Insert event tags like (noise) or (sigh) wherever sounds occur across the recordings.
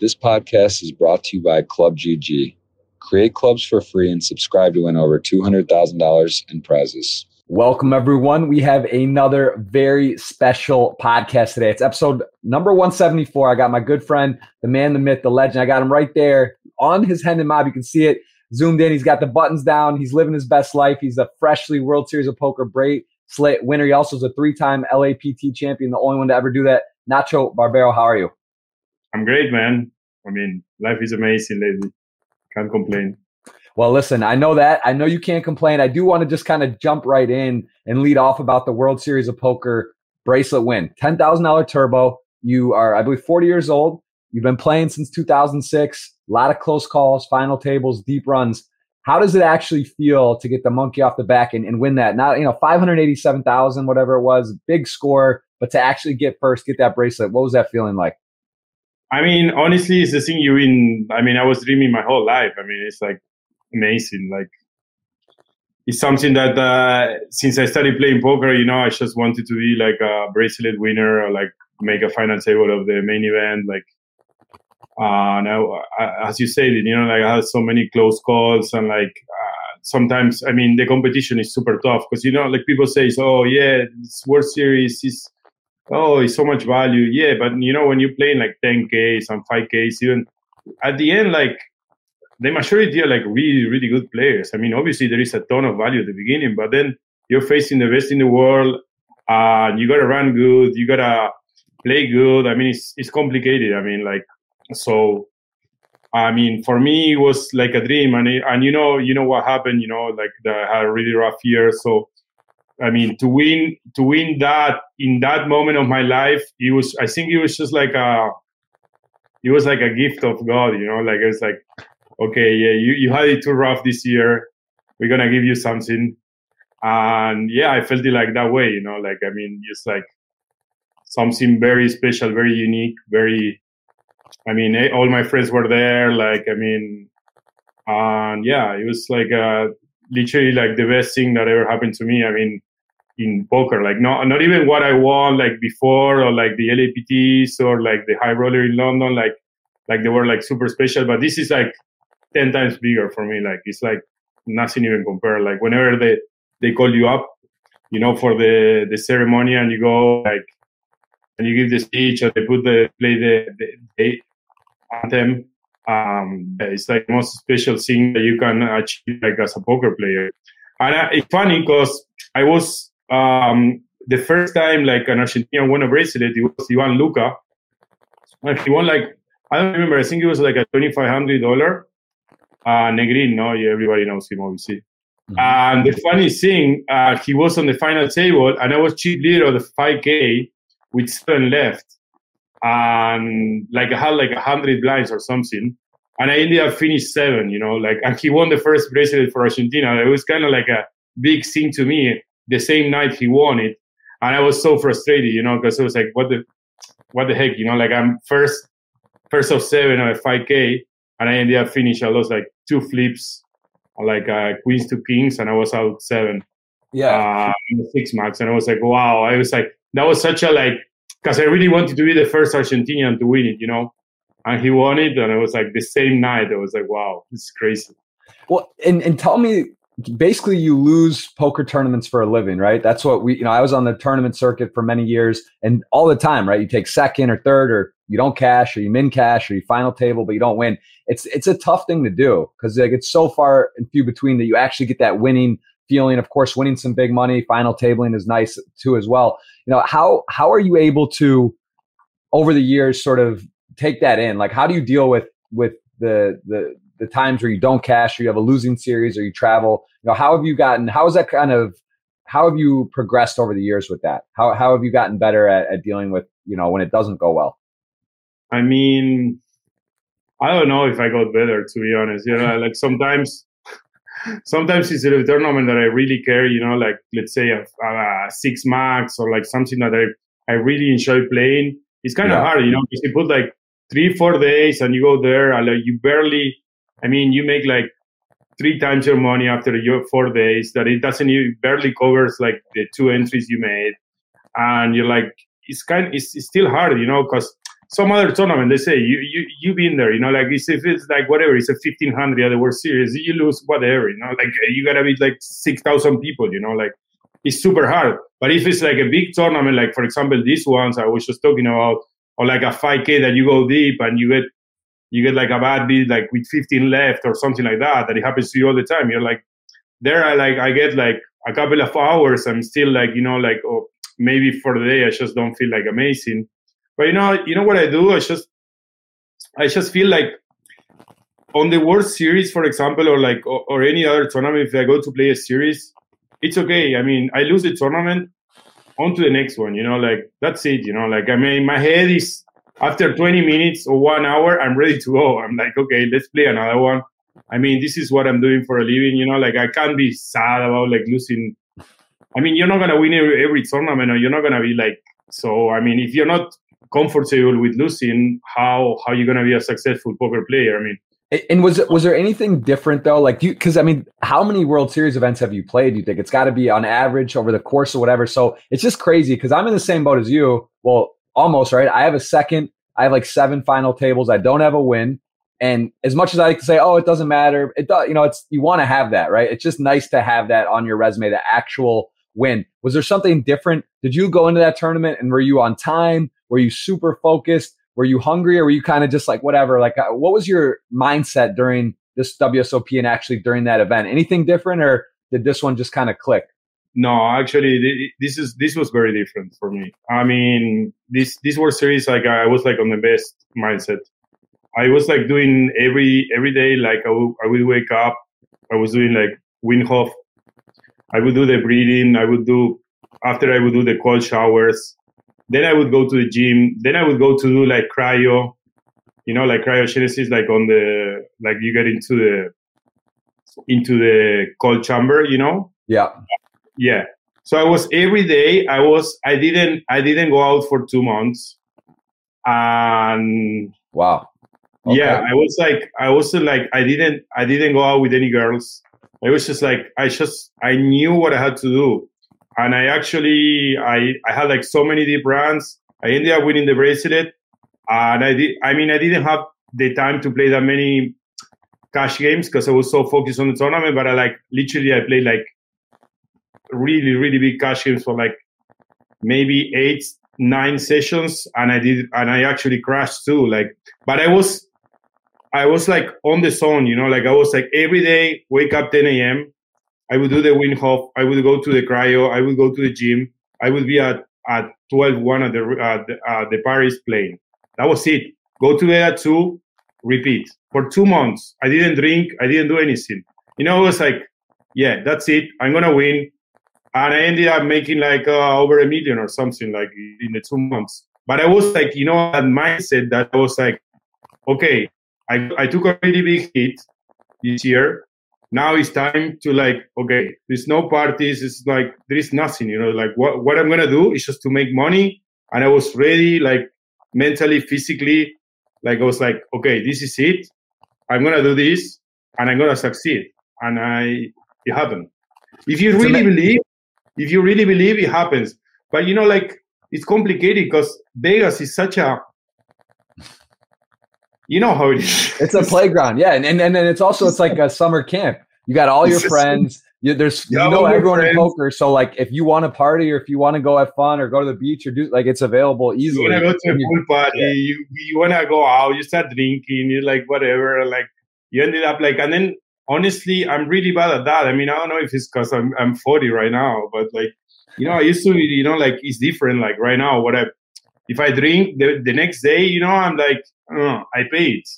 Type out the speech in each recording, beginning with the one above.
This podcast is brought to you by Club GG. Create clubs for free and subscribe to win over $200,000 in prizes. Welcome, everyone. We have another very special podcast today. It's episode number 174. I got my good friend, the man, the myth, the legend. I got him right there on his Hendon mob. You can see it zoomed in. He's got the buttons down. He's living his best life. He's a freshly World Series of Poker bracelet winner. He also is a three time LAPT champion, the only one to ever do that. Nacho Barbero, how are you? I'm great, man. I mean, life is amazing lately. Can't complain. Well, listen, I know that. I know you can't complain. I do want to just kind of jump right in and lead off about the World Series of Poker bracelet win. $10,000 turbo. You are, I believe, 40 years old. You've been playing since 2006. A lot of close calls, final tables, deep runs. How does it actually feel to get the monkey off the back and, and win that? Not, you know, 587,000, whatever it was, big score, but to actually get first, get that bracelet. What was that feeling like? I mean, honestly, it's the thing you in. I mean, I was dreaming my whole life. I mean, it's like amazing. Like, it's something that uh, since I started playing poker, you know, I just wanted to be like a bracelet winner or like make a final table of the main event. Like, uh, now, as you said, you know, like I had so many close calls and like uh, sometimes, I mean, the competition is super tough because you know, like people say, "Oh, yeah, this World Series is." Oh, it's so much value. Yeah, but you know, when you're playing like 10Ks and 5Ks, even at the end, like the majority are like really, really good players. I mean, obviously there is a ton of value at the beginning, but then you're facing the best in the world. Uh, you gotta run good. You gotta play good. I mean, it's it's complicated. I mean, like so. I mean, for me, it was like a dream, and it, and you know, you know what happened. You know, like the, I had a really rough year, so I mean, to win to win that in that moment of my life, it was. I think it was just like a. It was like a gift of God, you know. Like it's like, okay, yeah, you you had it too rough this year. We're gonna give you something, and yeah, I felt it like that way, you know. Like I mean, just like something very special, very unique, very. I mean, eh, all my friends were there. Like I mean, and yeah, it was like uh, literally like the best thing that ever happened to me. I mean, in poker. Like not not even what I won like before or like the LAPTs or like the high roller in London. Like like they were like super special, but this is like ten times bigger for me. Like it's like nothing even compare. Like whenever they they call you up, you know, for the the ceremony and you go like and you give the speech or they put the play the, the, the anthem. Um, it's like most special thing that you can achieve like as a poker player. And uh, it's funny because I was um, the first time like an Argentinian won a bracelet, it was Ivan Luca. And he won like I don't remember. I think it was like a twenty five hundred dollar. Uh, Negrin, no, yeah, everybody knows him obviously. Mm-hmm. And the funny thing, uh, he was on the final table, and I was chip leader of the five K with seven left, and like I had like a hundred blinds or something. And I ended up finished seven, you know, like, and he won the first bracelet for Argentina. It was kind of like a big thing to me the same night he won it, and I was so frustrated, you know, because it was like, what the, what the heck, you know, like I'm first, first of seven on a 5K, and I ended up finishing. I lost like two flips, like uh, queens to kings, and I was out seven. Yeah, uh, six max, and I was like, wow. I was like, that was such a like, because I really wanted to be the first Argentinian to win it, you know, and he won it, and it was like the same night. I was like, wow, this is crazy. Well, and and tell me basically you lose poker tournaments for a living, right? That's what we, you know, I was on the tournament circuit for many years and all the time, right? You take second or third or you don't cash or you min cash or you final table, but you don't win. It's, it's a tough thing to do because like it's so far and few between that you actually get that winning feeling. Of course, winning some big money, final tabling is nice too as well. You know, how, how are you able to over the years sort of take that in? Like, how do you deal with, with the, the, the times where you don't cash or you have a losing series or you travel you know how have you gotten how is that kind of how have you progressed over the years with that? How, how have you gotten better at, at dealing with you know when it doesn't go well? I mean i don't know if i got better to be honest. You know like sometimes sometimes it's a tournament that i really care you know like let's say a, a six max or like something that i i really enjoy playing. It's kind of hard you know because you put like three four days and you go there and like you barely I mean, you make like three times your money after your four days. That it doesn't even barely covers like the two entries you made, and you're like, it's kind, it's, it's still hard, you know, because some other tournament, let's say you you you've been there, you know, like if it's like whatever, it's a fifteen hundred at the World Series, you lose whatever, you know, like you gotta beat like six thousand people, you know, like it's super hard. But if it's like a big tournament, like for example these ones I was just talking about, or like a five K that you go deep and you get you get like a bad beat like with fifteen left or something like that, that it happens to you all the time. You're like there I like I get like a couple of hours, I'm still like, you know, like oh maybe for the day I just don't feel like amazing but you know, you know what I do? I just, I just feel like on the World Series, for example, or like or, or any other tournament, if I go to play a series, it's okay. I mean, I lose the tournament, on to the next one. You know, like that's it. You know, like I mean, my head is after 20 minutes or one hour, I'm ready to go. I'm like, okay, let's play another one. I mean, this is what I'm doing for a living. You know, like I can't be sad about like losing. I mean, you're not gonna win every, every tournament, or you're not gonna be like. So, I mean, if you're not comfortable with losing, how how you gonna be a successful poker player? I mean, and was was there anything different though? Like you, because I mean, how many World Series events have you played? You think it's got to be on average over the course or whatever? So it's just crazy because I'm in the same boat as you. Well, almost right. I have a second. I have like seven final tables. I don't have a win. And as much as I can say, oh, it doesn't matter, it does. You know, it's you want to have that, right? It's just nice to have that on your resume, the actual win. Was there something different? Did you go into that tournament and were you on time? Were you super focused? Were you hungry or were you kind of just like whatever? Like, uh, what was your mindset during this WSOP and actually during that event? Anything different or did this one just kind of click? No, actually, this is this was very different for me. I mean, this this World Series, like I was like on the best mindset. I was like doing every every day. Like I would, I would wake up. I was doing like Wim Hof. I would do the breathing. I would do after I would do the cold showers. Then I would go to the gym. Then I would go to do like cryo, you know, like cryogenesis, like on the like you get into the into the cold chamber, you know. Yeah. Yeah. So I was every day. I was. I didn't. I didn't go out for two months. And wow. Okay. Yeah, I was like, I was like, I didn't, I didn't go out with any girls. I was just like, I just, I knew what I had to do and I actually I I had like so many deep runs. I ended up winning the bracelet, and I did. I mean, I didn't have the time to play that many cash games because I was so focused on the tournament. But I like literally I played like really really big cash games for like maybe eight nine sessions, and I did and I actually crashed too. Like, but I was I was like on the zone, you know, like I was like every day wake up 10 a.m. I would do the Wim Hof. I would go to the cryo. I would go to the gym. I would be at at 12 1 at the uh, the, uh, the Paris plane. That was it. Go to bed at two. Repeat for two months. I didn't drink. I didn't do anything. You know, it was like, yeah, that's it. I'm gonna win. And I ended up making like uh, over a million or something like in the two months. But I was like, you know, that mindset that I was like, okay, I, I took a really big hit this year. Now it's time to like okay there's no parties it's like there is nothing you know like what, what i'm gonna do is just to make money. And i was ready like mentally physically like i was like okay this is it. I'm gonna do this and i'm gonna succeed. And i it happened. If you really believe if you really believe it happens but you know like it's complicated because vegas is such a you know how it is. (laughs) It's a playground, yeah, and and and then it's also it's like a summer camp. You got all your friends. You, there's you know everyone in poker, so like if you want to party or if you want to go have fun or go to the beach or do like it's available easily. You want to go to a pool party. Yeah. You you want to go out. You start drinking. You like whatever. Like you ended up like, and then honestly, I'm really bad at that. I mean, I don't know if it's because I'm I'm 40 right now, but like you know, I used to you know like it's different. Like right now, what I if I drink the, the next day, you know, I'm like uh, I pay it.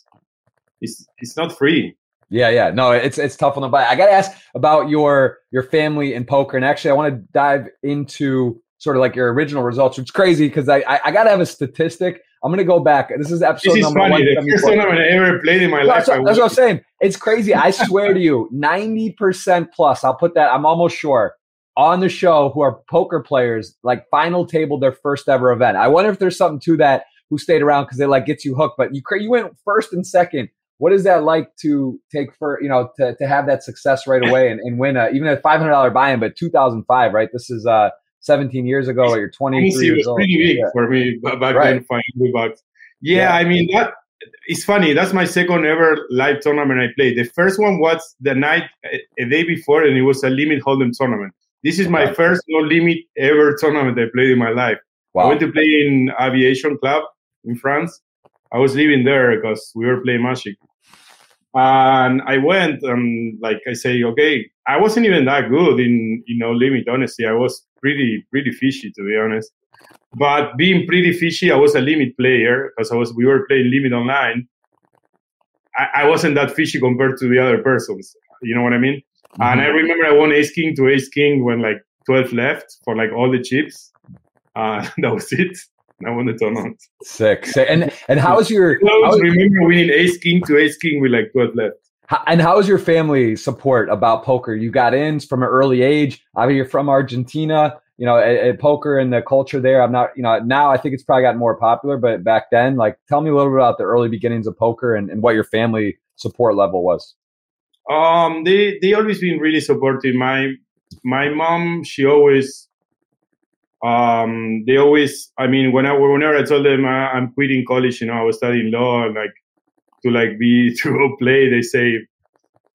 It's it's not free. Yeah, yeah. No, it's it's tough on the body. I gotta ask about your your family in poker. And actually I want to dive into sort of like your original results, which is crazy because I, I, I gotta have a statistic. I'm gonna go back. This is episode this is number funny. The first tournament I ever played in my no, life. That's, that's what I'm saying. It's crazy. I swear to you, (laughs) 90% plus, I'll put that, I'm almost sure, on the show who are poker players, like final table their first ever event. I wonder if there's something to that who stayed around because it like gets you hooked. But you you went first and second. What is that like to take for you know to, to have that success right (laughs) away and, and win a, even a five hundred dollar buy-in, but two thousand five, right? This is uh 17 years ago. You're 23 years old. pretty big yeah. for me back right. then. Five bucks. Yeah, Yeah. I mean that. It's funny. That's my second ever live tournament I played. The first one was the night a- a day before, and it was a limit hold'em tournament. This is my first no limit ever tournament I played in my life. Wow. I went to play in Aviation Club in France. I was living there because we were playing Magic. And I went and like I say, okay, I wasn't even that good in in no limit. Honestly, I was pretty pretty fishy to be honest. But being pretty fishy, I was a limit player because I was we were playing limit online. I, I wasn't that fishy compared to the other persons. You know what I mean? And I remember I won Ace King to Ace King when like 12 left for like all the chips. Uh, (laughs) that was it. I won the tournament. Sick. Sick. And and how's your I how- always remember winning Ace King to Ace King with like 12 left. And how is your family support about poker? You got in from an early age. Mean, you're from Argentina. You know, at, at poker and the culture there. I'm not. You know, now I think it's probably gotten more popular, but back then, like, tell me a little bit about the early beginnings of poker and, and what your family support level was. Um, they they always been really supportive. My my mom, she always, um, they always. I mean, when I whenever I told them I, I'm quitting college, you know, I was studying law, and like to like be (laughs) to go play, they say,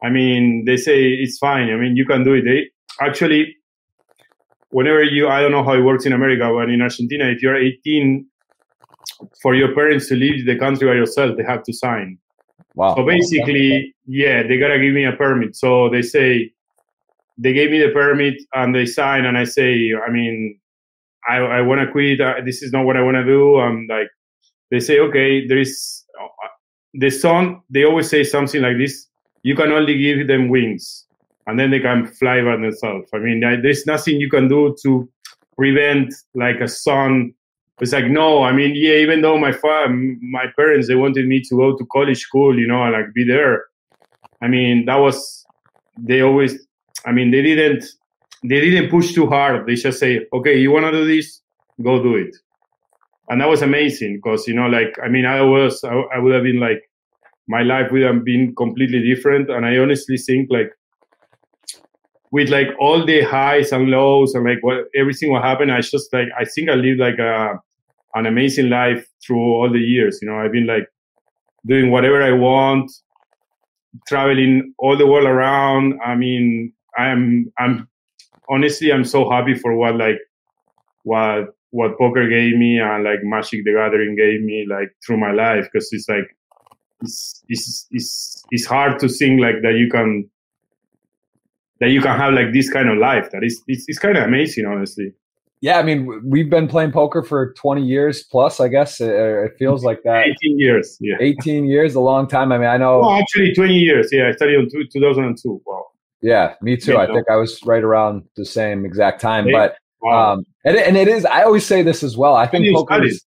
I mean, they say it's fine. I mean, you can do it. They actually, whenever you, I don't know how it works in America, but in Argentina, if you're 18, for your parents to leave the country by yourself, they have to sign. Wow. So basically, yeah, they gotta give me a permit. So they say they gave me the permit and they sign, and I say, I mean, I I want to quit. This is not what I want to do. I'm like, they say, okay, there is the son. They always say something like this: you can only give them wings, and then they can fly by themselves. I mean, there's nothing you can do to prevent like a son it's like no i mean yeah even though my fa- my parents they wanted me to go to college school you know and like be there i mean that was they always i mean they didn't they didn't push too hard they just say okay you want to do this go do it and that was amazing because you know like i mean i was I, I would have been like my life would have been completely different. And i honestly think like with like all the highs and lows and like what everything what happened i just like i think i lived like a an amazing life through all the years you know? I've been like doing whatever i want traveling all the world around. I mean i'm i'm honestly i'm so happy for what like what what poker gave me and like magic the gathering gave me like through my life because it's like it's, it's it's it's hard to think like that you can that you can have like this kind of life that is it's, it's kind of amazing honestly Yeah, I mean, we've been playing poker for 20 years plus, I guess. It, uh, it feels like that. 18 years yeah 18 years, a long time. I mean, I know. oh actually 20 years yeah i studied in 2002 wow Yeah, me too. Yeah, I no. think I was right around the same exact time. Yeah. But wow um, and it, and it is. I always say this as well. I think poker. Is,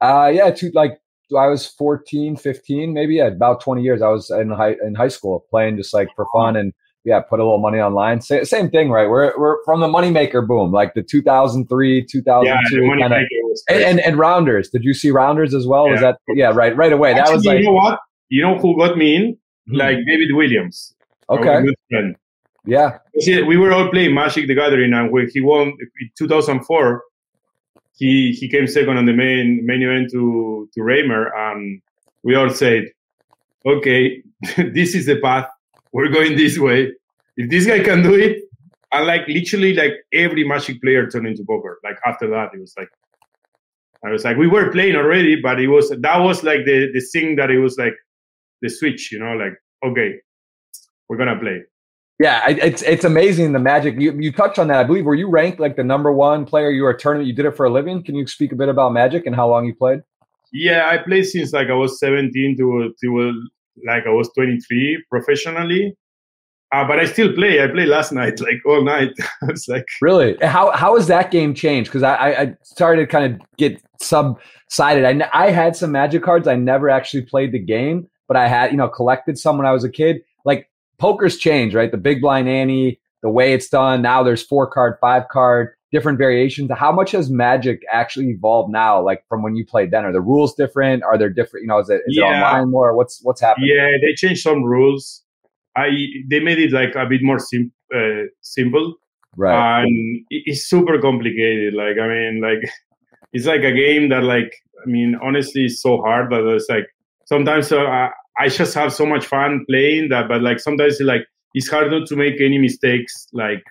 uh, yeah, to like I was 14, 15, maybe yeah, about 20 years. I was in high in high school playing just like for fun and yeah, put a little money online. Sa- same thing, right? We're we're from the moneymaker boom, like the 2003, 2002 yeah the kind of. And, and and rounders. Did you see rounders as well? Was that yeah right right away? That was like you know what you know who got me in Hmm. like david williams okay good friend yeah See, we were all playing Magic the Gathering, and when he won in 2004, he he came second on the main main event to to Raymer, and we all said, "Okay, (laughs) this is the path. We're going this way. If this guy can do it." And like literally, like every Magic player turned into poker. Like after that, it was like, I was like, we were playing already, but it was that was like the the thing that it was like the switch, you know, like okay, we're gonna play. Yeah, it's it's amazing the magic. You you touched on that. I believe were you ranked like the number one player? You were a tournament. You did it for a living. Can you speak a bit about magic and how long you played? Yeah, I played since like I was 17 to to like I was 23 professionally. Uh, but I still play. I played last night, (laughs) like all night. (laughs) it's like Really? How how has that game changed? Because I, I I started to kind of get subsided. I had some magic cards. I never actually played the game, but I had you know collected some when I was a kid. Like poker's changed, right? The big blind ante, the way it's done now. There's four card, five card, different variations. How much has magic actually evolved now? Like from when you played then, are the rules different? Are there different? You know, is it is it online more? What's what's happening? yeah, they changed some rules. I they made it like a bit more sim- uh, simple, Right. and it's super complicated. Like I mean, like (laughs) it's like a game that like I mean honestly it's so hard that it's like sometimes uh, I, just have so much fun playing that, but like sometimes it's like it's hard not to make any mistakes. Like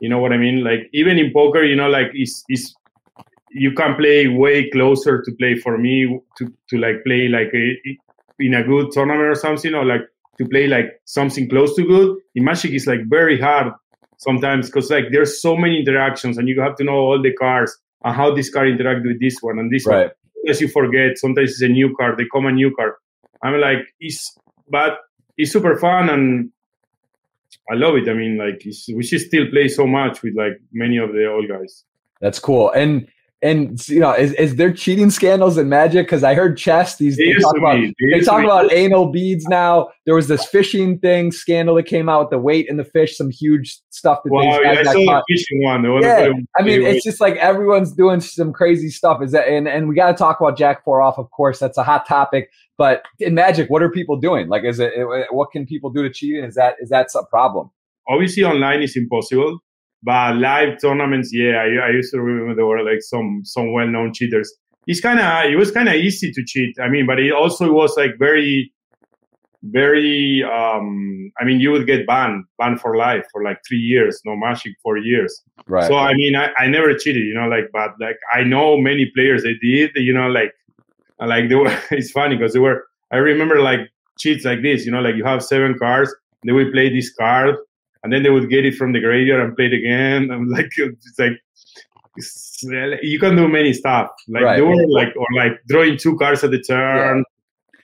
you know what I mean? Like even in poker, you know, like it's it's you can play way closer to play for me to to like play like a, in a good tournament or something or like to play like something close to good in magic is like very hard sometimes because like there's so many interactions and you have to know all the cards and how this card interact with this one and this right. one as you forget sometimes it's a new card they come a new card i'm like it's but it's super fun and i love it. I mean like we should still play so much with like many of the old guys. That's cool. And and you know, is, is there cheating scandals in Magic? Because I heard chess. These they, talk about they talk about anal beads now. There was this fishing thing scandal that came out with the weight in the fish, some huge stuff that wow, these guys I saw the fishing one. Yeah, I mean, it's just like everyone's doing some crazy stuff. Is that and and we got to talk about Jack Four off, of course. That's a hot topic. But in Magic, what are people doing? Like, is it what can people do to cheat? Is that is that a problem? Obviously, online is impossible but live tournaments, yeah, I, I used to remember there were like some some well known cheaters. It's kind of it was kind of easy to cheat. I mean, but it also was like very very um i mean you would get banned banned for life for like three years no magic for years right so i mean i, I never cheated you know like but like i know many players they did you know like like they were (laughs) it's funny because they were i remember like cheats like this you know like you have seven cards they will play this card and then they would get it from the graveyard and play it again. I'm (laughs) like, it's like it's, you can do many stuff, like right. were like or like drawing two cards at the turn. Yeah.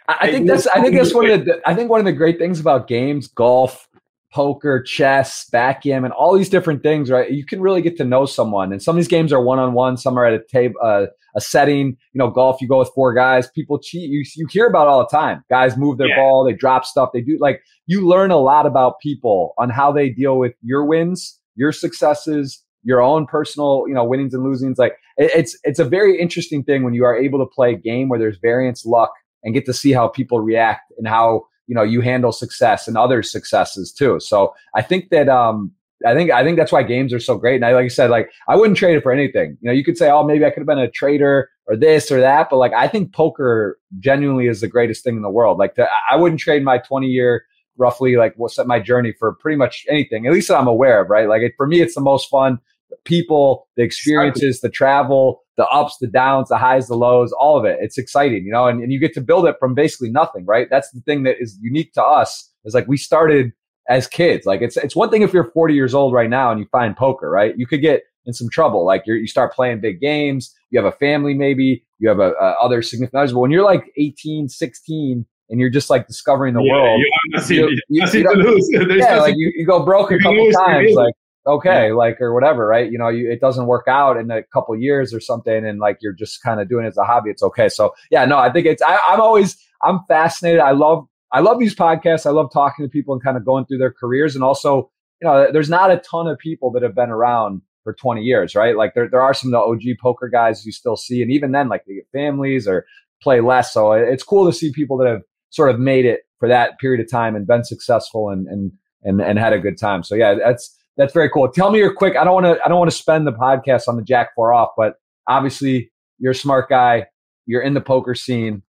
I, I think that's I think that's one of the I think one of the great things about games, golf, poker, chess, backgammon, all these different things, right? You can really get to know someone. And some of these games are one on one, some are at a table, uh, a setting. You know, golf, you go with four guys. People cheat. You you hear about all the time. Guys move their yeah. ball, they drop stuff, they do like you learn a lot about people on how they deal with your wins, your successes, your own personal, you know, winnings and losings. Like it, it's it's a very interesting thing when you are able to play a game where there's variance, luck, and get to see how people react and how you know you handle success and other successes too. So I think that um I think I think that's why games are so great. And I like I said, like I wouldn't trade it for anything. You know, you could say, oh, maybe I could have been a trader or this or that, but like I think poker genuinely is the greatest thing in the world. Like I wouldn't trade my 20 year roughly like what's my journey for pretty much anything, at least that I'm aware of, right? Like it, for me, it's the most fun. The people, the experiences, the travel, the ups, the downs, the highs, the lows, all of it. It's exciting, you know, and, and you get to build it from basically nothing, right? That's the thing that is unique to us is like we started as kids. Like it's, it's one thing if you're 40 years old right now and you find poker, right? You could get in some trouble. Like you you start playing big games, you have a family, maybe you have a, a other significant others. But when you're like 18, 16, and you're just like discovering the yeah, world, you, you, you, (laughs) you lose. yeah, like you, go broke a couple times, like okay, yeah. like or whatever, right? You know, you, it doesn't work out in a couple years or something, and like you're just kind of doing it as a hobby. It's okay. So yeah, no, I think it's. I, I'm always I'm fascinated. I love I love these podcasts. I love talking to people and kind of going through their careers, and also you know, there's not a ton of people that have been around for 20 years, right? Like there, there are some of the OG poker guys you still see. And even then, like they get families or play less. So it's cool to see people that have sort of made it for that period of time and been successful and, and, and, and had a good time. So yeah, that's, that's very cool. Tell me your quick, I don't want to, I don't want to spend the podcast on the Jack four off, but obviously you're a smart guy. You're in the poker scene.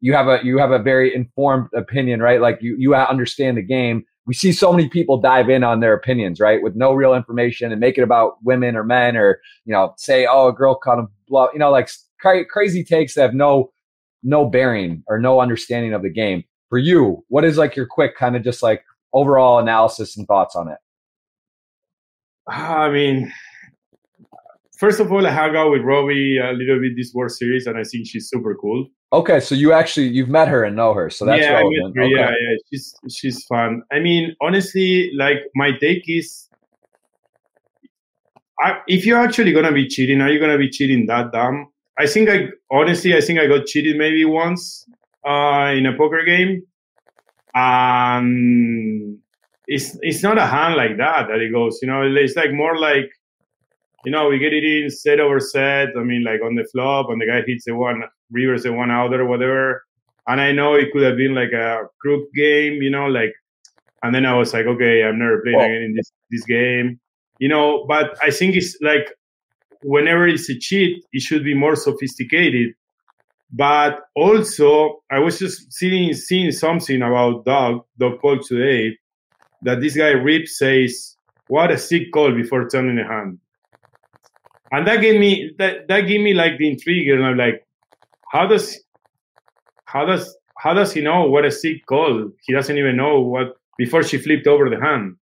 You have a, you have a very informed opinion, right? Like you, you understand the game we see so many people dive in on their opinions, right, with no real information and make it about women or men, or you know, say, oh, a girl kind of blah, you know, like cra- crazy takes that have no no bearing or no understanding of the game. For you, what is like your quick kind of just like overall analysis and thoughts on it? Uh, I mean, first of all, I hung out with Robbi a little bit this World Series, and I think she's super cool. Okay, so you actually you've met her and know her, so that's yeah, relevant. Her, okay. yeah, yeah, she's she's fun. I mean, honestly, like my take is, I, if you're actually gonna be cheating, are you gonna be cheating that dumb? I think I honestly, I think I got cheated maybe once uh, in a poker game, and it's it's not a hand like that that it goes. You know, it's like more like you know, we get it in set over set. I mean, like on the flop, and the guy hits the one, reverse the one out or whatever. And I know it could have been like a group game, you know, like. And then I was like, okay, I've never played again in this this game, you know. But I think it's like whenever it's a cheat, it should be more sophisticated. But also, I was just seeing seeing something about Doug Doug Polk today that this guy Rip says, "What a sick call before turning a hand," and that gave me that that gave me like the intrigue, and I'm like, how does how does how does he know what a sick call? He doesn't even know what before she flipped over the hand.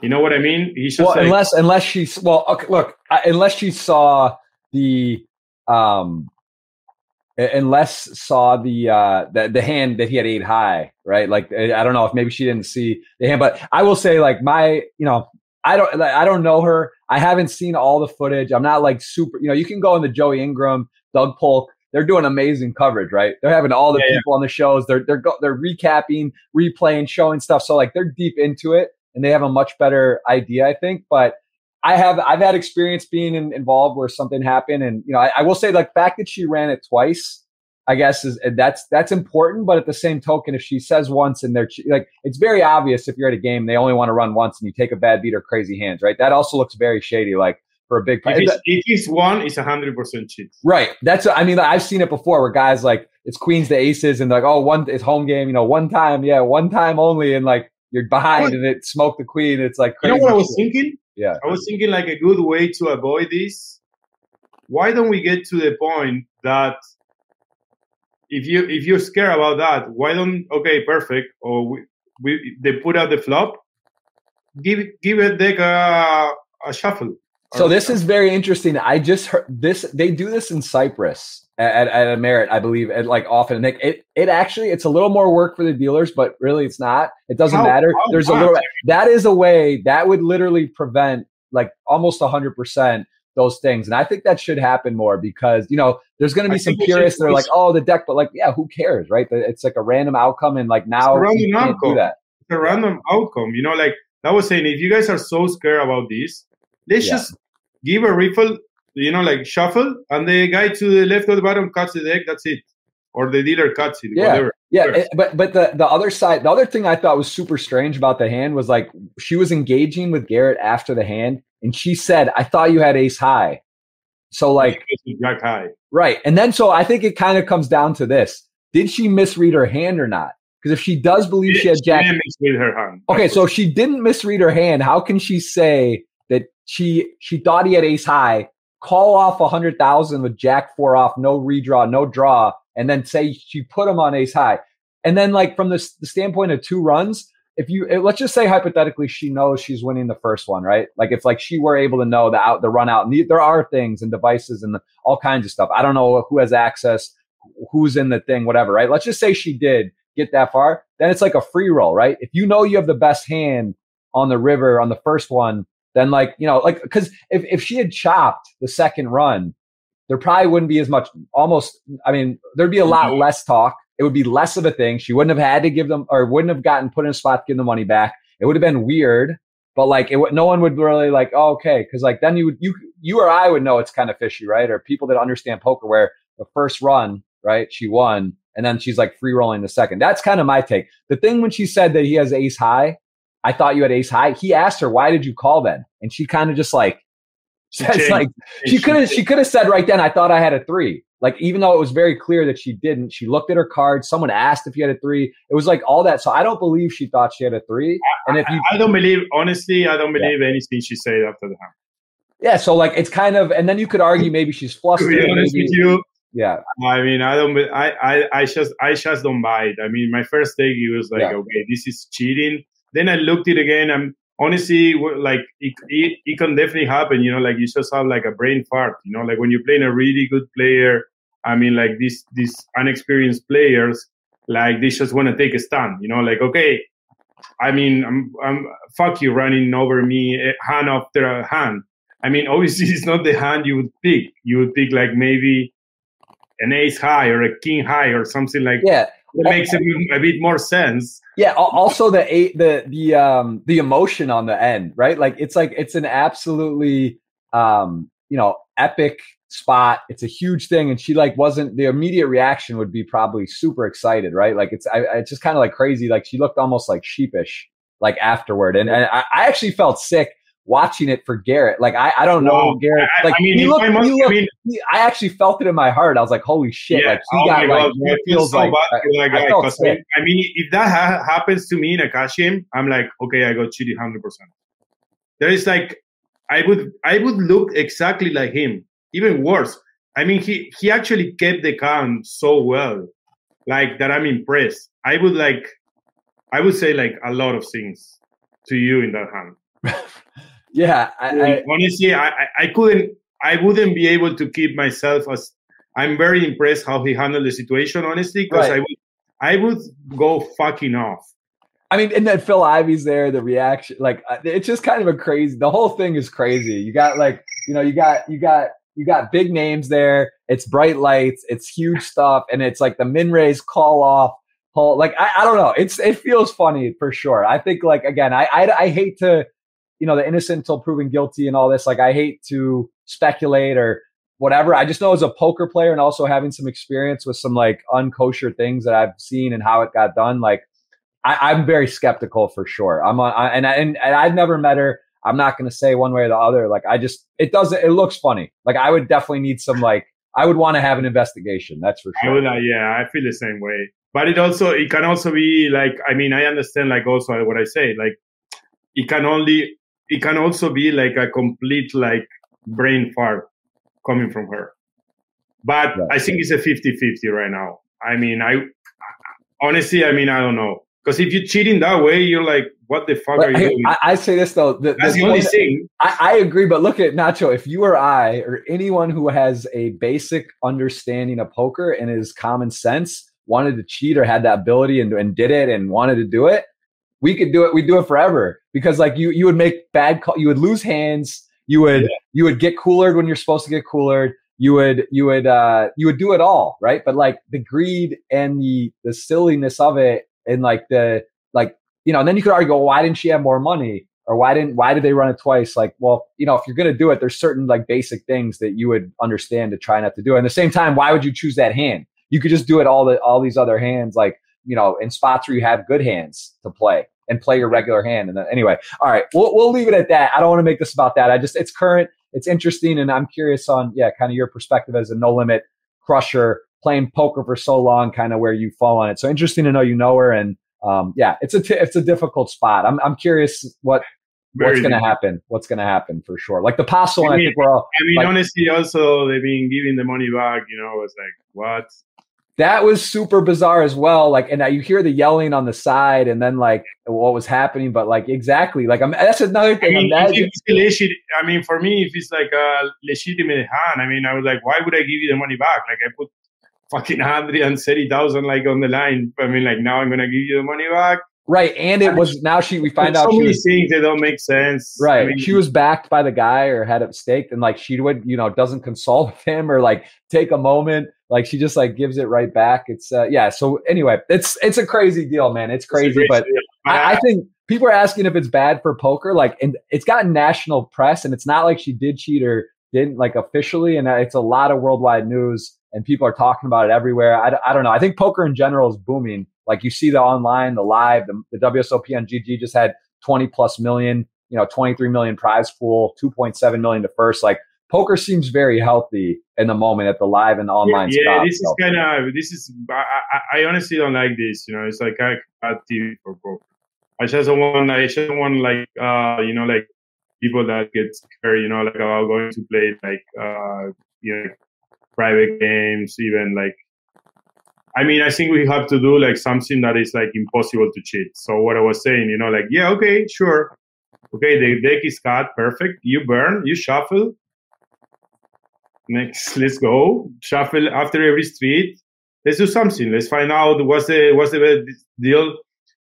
You know what I mean? He's just well, like, unless unless she well, okay, look, unless she saw the um unless saw the uh the, the hand that he had eight high, right? Like I don't know if maybe she didn't see the hand, but I will say like my you know I don't I don't know her. I haven't seen all the footage. I'm not like super. You know, you can go in the Joey Ingram, Doug Polk. They're doing amazing coverage, right? They're having all the yeah, people yeah. on the shows. They're they're go, they're recapping, replaying, showing stuff. So like they're deep into it and they have a much better idea, I think. But I have I've had experience being in, involved where something happened, and you know I, I will say like fact that she ran it twice I guess is that's that's important. But at the same token, if she says once and they're like, it's very obvious if you're at a game they only want to run once and you take a bad beat or crazy hands, right? That also looks very shady. Like for a big. If it's, one, it's a hundred percent cheat. Right. That's. I mean, I've seen it before where guys like it's queens to aces and like oh one it's home game, you know, one time, yeah, one time only, and like you're behind and it smoked the queen. It's like you know what I was thinking. Yeah, I was thinking like a good way to avoid this. Why don't we get to the point that if you if you're scared about that, why don't okay, perfect, or we, we they put out the flop, give give a deck a, a shuffle. So this is very interesting. I just heard this. They do this in Cyprus at, at a merit, I believe, at like often. It, it it actually it's a little more work for the dealers, but really it's not. It doesn't how, matter. How There's a little. That is a way that would literally prevent like almost hundred percent those things. And I think that should happen more because, you know, there's going to be I some purists that are like, oh, the deck, but like, yeah, who cares, right? It's like a random outcome. And like now, can't outcome. do that. It's a random outcome. You know, like I was saying, if you guys are so scared about this, let's yeah. just give a riffle, you know, like shuffle, and the guy to the left or the bottom cuts the deck. That's it. Or the dealer cuts it. Yeah. Whatever. Yeah. It, eh, but but the, the other side, the other thing I thought was super strange about the hand was like she was engaging with Garrett after the hand and she said, I thought you had ace high. So like Jack high. Right. And then so I think it kind of comes down to this. Did she misread her hand or not? Because if she does believe she, she had Jack misread her hand. Okay, so if she didn't misread her hand, how can she say that she she thought he had ace high, call off a hundred thousand with Jack four off, no redraw, no draw, and then say she put him on ace high? And then like from the, the standpoint of two runs, if you eh, let's just say hypothetically she knows she's winning the first one, right? Like if like she were able to know the out the run out, and the, there are things and devices and the, all kinds of stuff. I don't know who has access, who's in the thing, whatever, right? Let's just say she did get that far, then it's like a free roll, right? If you know you have the best hand on the river on the first one, then like you know like because if if she had chopped the second run, there probably wouldn't be as much. Almost, I mean, there'd be a lot mm-hmm. less talk it would be less of a thing. She wouldn't have had to give them or wouldn't have gotten put in a spot to give the money back. It would have been weird, but like it, no one would really like, oh, okay, because like then you would you you or I would know it's kind of fishy, right? Or people that understand poker where the first run, right, she won, and then she's like free rolling the second. That's kind of my take. The thing when she said that he has ace high, I thought you had ace high. He asked her, why did you call then? And she kind of just like (laughs) says like she could have she could have said right then, I thought I had a three. Like even though it was very clear that she didn't, she looked at her card. Someone asked if you had a three. It was like all that. So I don't believe she thought she had a three. And if you, I, I don't believe honestly, I don't believe yeah. anything she said after the hand. Yeah, so like it's kind of, and then you could argue maybe she's flustered. (laughs) To be honest maybe, with you, yeah. I mean, I don't, I, I, I just, I just don't buy it. I mean, my first take it was like, yeah. okay, this is cheating. Then I looked it again. I'm honestly like it, it, it can definitely happen. You know, like you just have like a brain fart. You know, like when you're playing a really good player I mean, like these these unexperienced players, like they just want to take a stand. You know, like okay, I mean, I'm I'm fuck you running over me eh, hand after hand. I mean, (laughs) obviously it's not the hand you would pick. You would pick like maybe an ace high or a king high or something like yeah. That makes a, a bit more sense. Yeah. Also, the eight, the the um the emotion on the end, right? Like it's like it's an absolutely um you know epic spot. It's a huge thing. And she like wasn't the immediate reaction would be probably super excited, right? Like it's I, it's just kind of like crazy. Like she looked almost like sheepish like afterward. And, and I, I actually felt sick watching it for Garrett. Like I, I don't know No, Garrett. Like I mean, he looked, honest, he I mean- he- I actually felt it in my heart. I was like, holy shit! Yeah. Like he oh got like it feels so like bad for that I, guy I. I mean, if that ha- happens to me in a cash game, I'm like, okay, I got cheated hundred percent. There is like, I would, I would look exactly like him, even worse. I mean, he he actually kept the count so well, like that. I'm impressed. I would like, I would say like a lot of things to you in that hand. (laughs) Yeah, I, I, honestly, I, I couldn't, I wouldn't be able to keep myself as. I'm very impressed how he handled the situation. Honestly, because Right. I would, I would go fucking off. I mean, and then Phil Ivey's there. The reaction, like, uh, it's just kind of a crazy. The whole thing is crazy. You got like, you know, you got you got you got big names there. It's bright lights. It's huge stuff, and it's like the min raise call off. Whole like I, I don't know. It's it feels funny for sure. I think like again, I, I I hate to, you know, the innocent until proven guilty and all this. Like I hate to speculate or whatever. I just know as a poker player and also having some experience with some like unkosher things that I've seen and how it got done. Like I, I'm very skeptical for sure. I'm on, I, and and and I've never met her. I'm not going to say one way or the other. Like I just, it doesn't. It looks funny. Like I would definitely need some like. I would want to have an investigation. That's for I sure. would, uh, yeah, I feel the same way. But it also, it can also be like, I mean, I understand like also what I say. Like, it can only, it can also be like a complete like brain fart coming from her. But Right. I think it's a 50-50 right now. I mean, I honestly, I mean, I don't know. Because if you're cheating that way, you're like, what the fuck are you doing? I, I say this though. The, That's the the only thing. I, I agree, but look at Nacho. If you or I or anyone who has a basic understanding of poker and is common sense wanted to cheat or had that ability and, and did it and wanted to do it, we could do it. We'd do it forever because like you, you would make bad call. You would lose hands. You would, you would get coolered when you're supposed to get coolered. You would, you would, uh, you would do it all right. But like the greed and the the silliness of it and like the like you know, and then you could argue, well, why didn't she have more money? Or why didn't why did they run it twice? Like, well, you know, if you're gonna do it, there's certain like basic things that you would understand to try not to do. it. At the same time, why would you choose that hand? You could just do it all the all these other hands, like, you know, in spots where you have good hands to play and play your regular hand. And then anyway, all right, we'll we'll leave it at that. I don't want to make this about that. I just it's current, it's interesting, and I'm curious on yeah, kind of your perspective as a no limit crusher playing poker for so long, kind of where you fall on it. So interesting to know you know her and um, yeah, it's a t- it's a difficult spot. I'm I'm curious what what's going to happen. What's going to happen for sure. Like the Paso, I I mean- think we're all I mean, like- honestly, also they've been giving the money back. You know, it's like what? That was super bizarre as well. Like, and now you hear the yelling on the side, and then like what was happening, but like exactly, like I'm that's another I thing. mean, if it's a I mean, for me, if it's like a legitimate hand, I mean, I was like, why would I give you the money back? Like, I put fucking hundred and thirty thousand like on the line. I mean, like now I'm gonna give you the money back. right? And it was now she we find out so many was things that don't make sense. Right. I mean, she was backed by the guy or had it staked and like she would, you know, doesn't consult with (laughs) him or like take a moment. Like she just like gives it right back. It's uh yeah. So anyway, it's it's a crazy deal, man. It's it's crazy, great but. I, I think people are asking if it's bad for poker. Like, and it's gotten national press, and it's not like she did cheat or didn't like officially, and it's a lot of worldwide news, and people are talking about it everywhere. I, I don't know. I think poker in general is booming. Like you see the online, the live, the, the WSOP on GG just had 20 plus million, you know, 23 million prize pool, 2.7 million to first. Like poker seems very healthy in the moment at the live and online yeah, stuff. this is kind of this is. I, I, I honestly don't like this. You know, it's like I bad TV for poker. I just don't want. I just don't want like uh, you know, like people that get scared. You know, like about going to play like uh, you know, private games, even like. I mean, I think we have to do like something that is like impossible to cheat. So what I was saying, you know, like yeah, okay, sure, okay, the deck is cut, perfect. You burn, you shuffle, next let's go shuffle after every street let's do something let's find out what's the what's the deal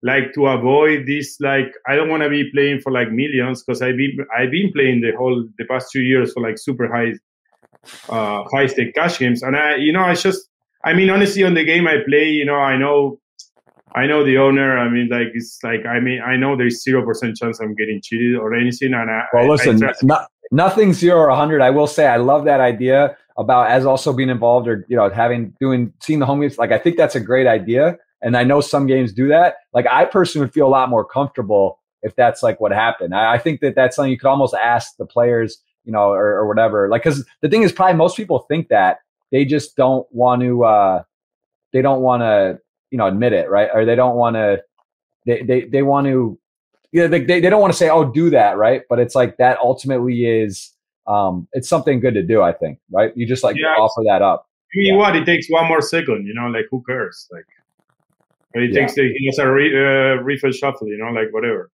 like to avoid this like i don't want to be playing for like millions because i've been i've been playing the whole the past two years for like super high uh high stake cash games and i you know i just i mean honestly on the game i play you know i know I know the owner. I mean, like it's like I mean, I know there's zero percent chance I'm getting cheated or anything. And I, Well, I- I listen, trust- no, nothing zero or 100. I will say I love that idea about as also being involved or, you know, having, doing, seeing the home games. Like, I think that's a great idea. And I know some games do that. Like, I personally would feel a lot more comfortable if that's like what happened. I, I think that that's something you could almost ask the players, you know, or, or whatever. Like, because the thing is, probably most people think that they just don't want to. uh They don't want to, you know, admit it, right? Or they don't want to. They they they want to. Yeah, they, they, they don't want to say, "Oh, do that," right? But it's like that ultimately is um, it's something good to do. I think, right? You just like yeah. offer that up. I mean, yeah. what it takes one more second, you know, like who cares? Like, it yeah. takes the it's a re, uh, refill shuffle, you know, like whatever.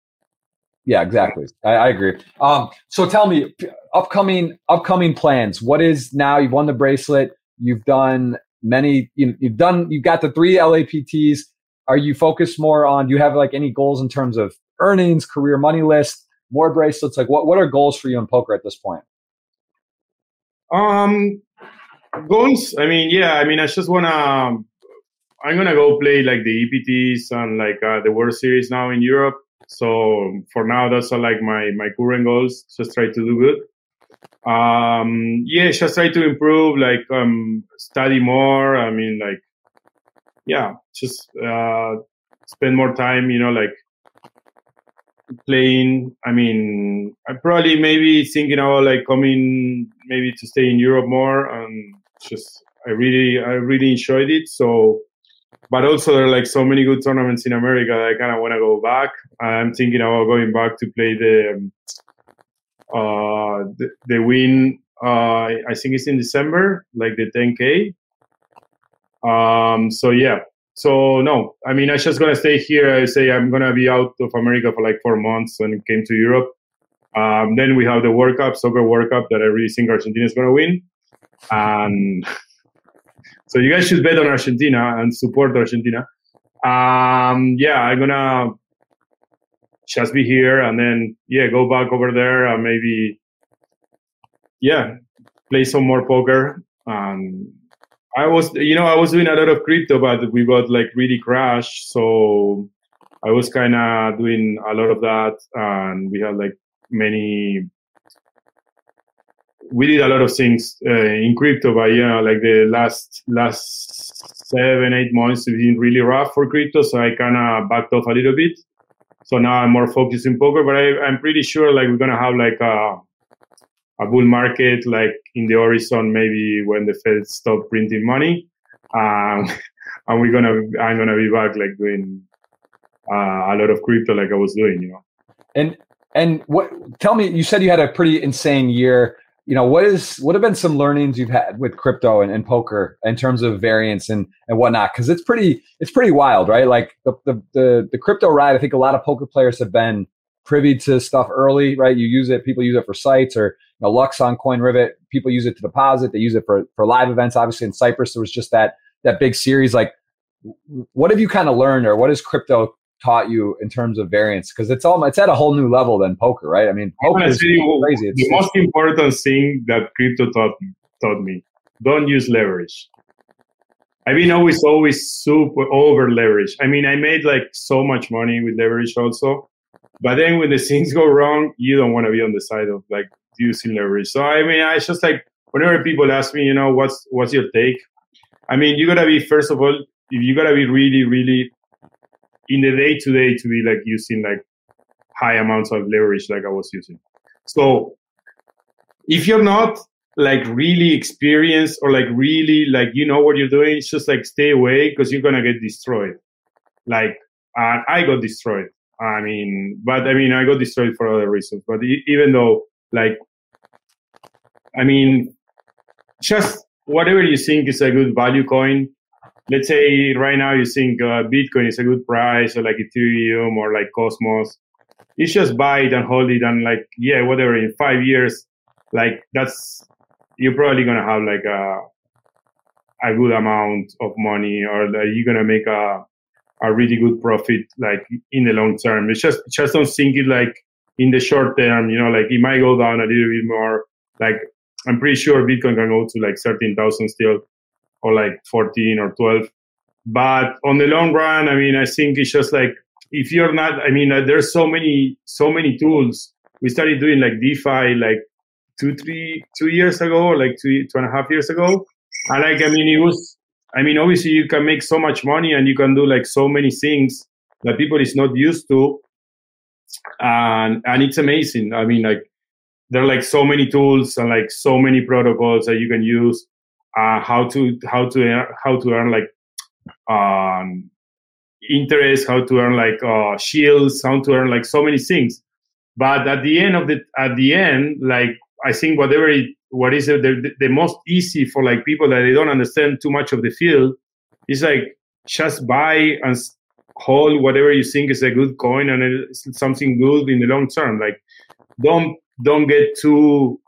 Yeah, exactly. I, I, agree. Um, so tell me, upcoming upcoming plans. What is now? You've won the bracelet. You've done many. You, you've done. You've got the three LAPTs. Are you focused more on? Do you have like any goals in terms of earnings, career money list, more bracelets? Like, what what are goals for you in poker at this point? Um, goals. I mean, yeah. I mean, I just wanna. I'm gonna go play like the EPTs and like uh, the World Series now in Europe. So for now, that's uh, like my my current goals. Just try to do good. Um, yeah, just try to improve. Like um, study more. I mean, like yeah, just uh, spend more time. You know, like playing. I mean, I probably maybe thinking about like coming maybe to stay in Europe more and just I really I really enjoyed it. So, but also there are like so many good tournaments in America that I kind of want to go back. I'm thinking about going back to play the uh the, the Wynn. Uh, I think it's in December, like the 10k. Um, so yeah, so no, I mean, I just gonna stay here. I say I'm gonna be out of America for like four months and came to Europe. Um, then we have the World Cup, soccer World Cup that I really think Argentina is gonna win. And (laughs) so you guys should bet on Argentina and support Argentina. Um, yeah, I'm gonna just be here and then yeah, go back over there and maybe yeah, play some more poker. and. I was, you know, I was doing a lot of crypto, but we got like really crashed. So I was kind of doing a lot of that, and we had like many. We did a lot of things uh, in crypto, but yeah, like the last last seven eight months have been really rough for crypto. So I kind of backed off a little bit. So now I'm more focused in poker, but I, I'm pretty sure like we're gonna have like a a bull market like in the horizon maybe when the fed stop printing money. Um, (laughs) and we're gonna i'm gonna be back like doing uh, a lot of crypto like i was doing you know? And and what tell me you said you had a pretty insane year. You know what is what have been some learnings you've had with crypto and, and poker in terms of variance and and whatnot? Because it's pretty it's pretty wild right? Like the, the the the crypto ride i think a lot of poker players have been privy to stuff early right? You use it people use it for sites or know, Lux on CoinRivet, people use it to deposit. They use it for for live events. Obviously, in Cyprus, there was just that that big series. Like, what have you kind of learned, or what has crypto taught you in terms of variance? Because it's all it's at a whole new level than poker, right? I mean, poker is crazy. It's, the most important thing that crypto taught taught me: don't use leverage. I've been always always super over leverage. I mean, I made like so much money with leverage also, but then when the things go wrong, you don't want to be on the side of like using leverage. So I mean, I just like whenever people ask me, you know, what's what's your take? I mean, you gotta be first of all, you gotta be really, really in the day to day to be like using like high amounts of leverage like I was using. So if you're not like really experienced or like really like you know what you're doing, it's just like stay away because you're gonna get destroyed. Like uh, I got destroyed. I mean, but I mean, I got destroyed for other reasons. But even though like, I mean, just whatever you think is a good value coin. Let's say right now you think uh, Bitcoin is a good price, or like Ethereum, or like Cosmos. You just buy it and hold it, and like yeah, whatever. In five years, like that's you're probably gonna have like a a good amount of money, or like you're gonna make a a really good profit like in the long term. It's just just don't think it like in the short term, you know, like it might go down a little bit more. Like I'm pretty sure Bitcoin can go to like 13,000 still, or like 14 or 12. But on the long run, I mean, I think it's just like if you're not, I mean, uh, there's so many, so many tools. We started doing like DeFi like two, three, two years ago, like two, two and a half years ago. And like, I mean, it was, I mean, obviously you can make so much money and you can do like so many things that people is not used to and and it's amazing. I mean, like there are like so many tools and like so many protocols that you can use. Uh, how to how to how to earn like um, interest, how to earn like uh, yields, how to earn like so many things. But at the end of the at the end, like I think whatever it, what is it, the, the most easy for like people that they don't understand too much of the field is like just buy and hold whatever you think is a good coin and it's something good in the long term. Like don't don't get too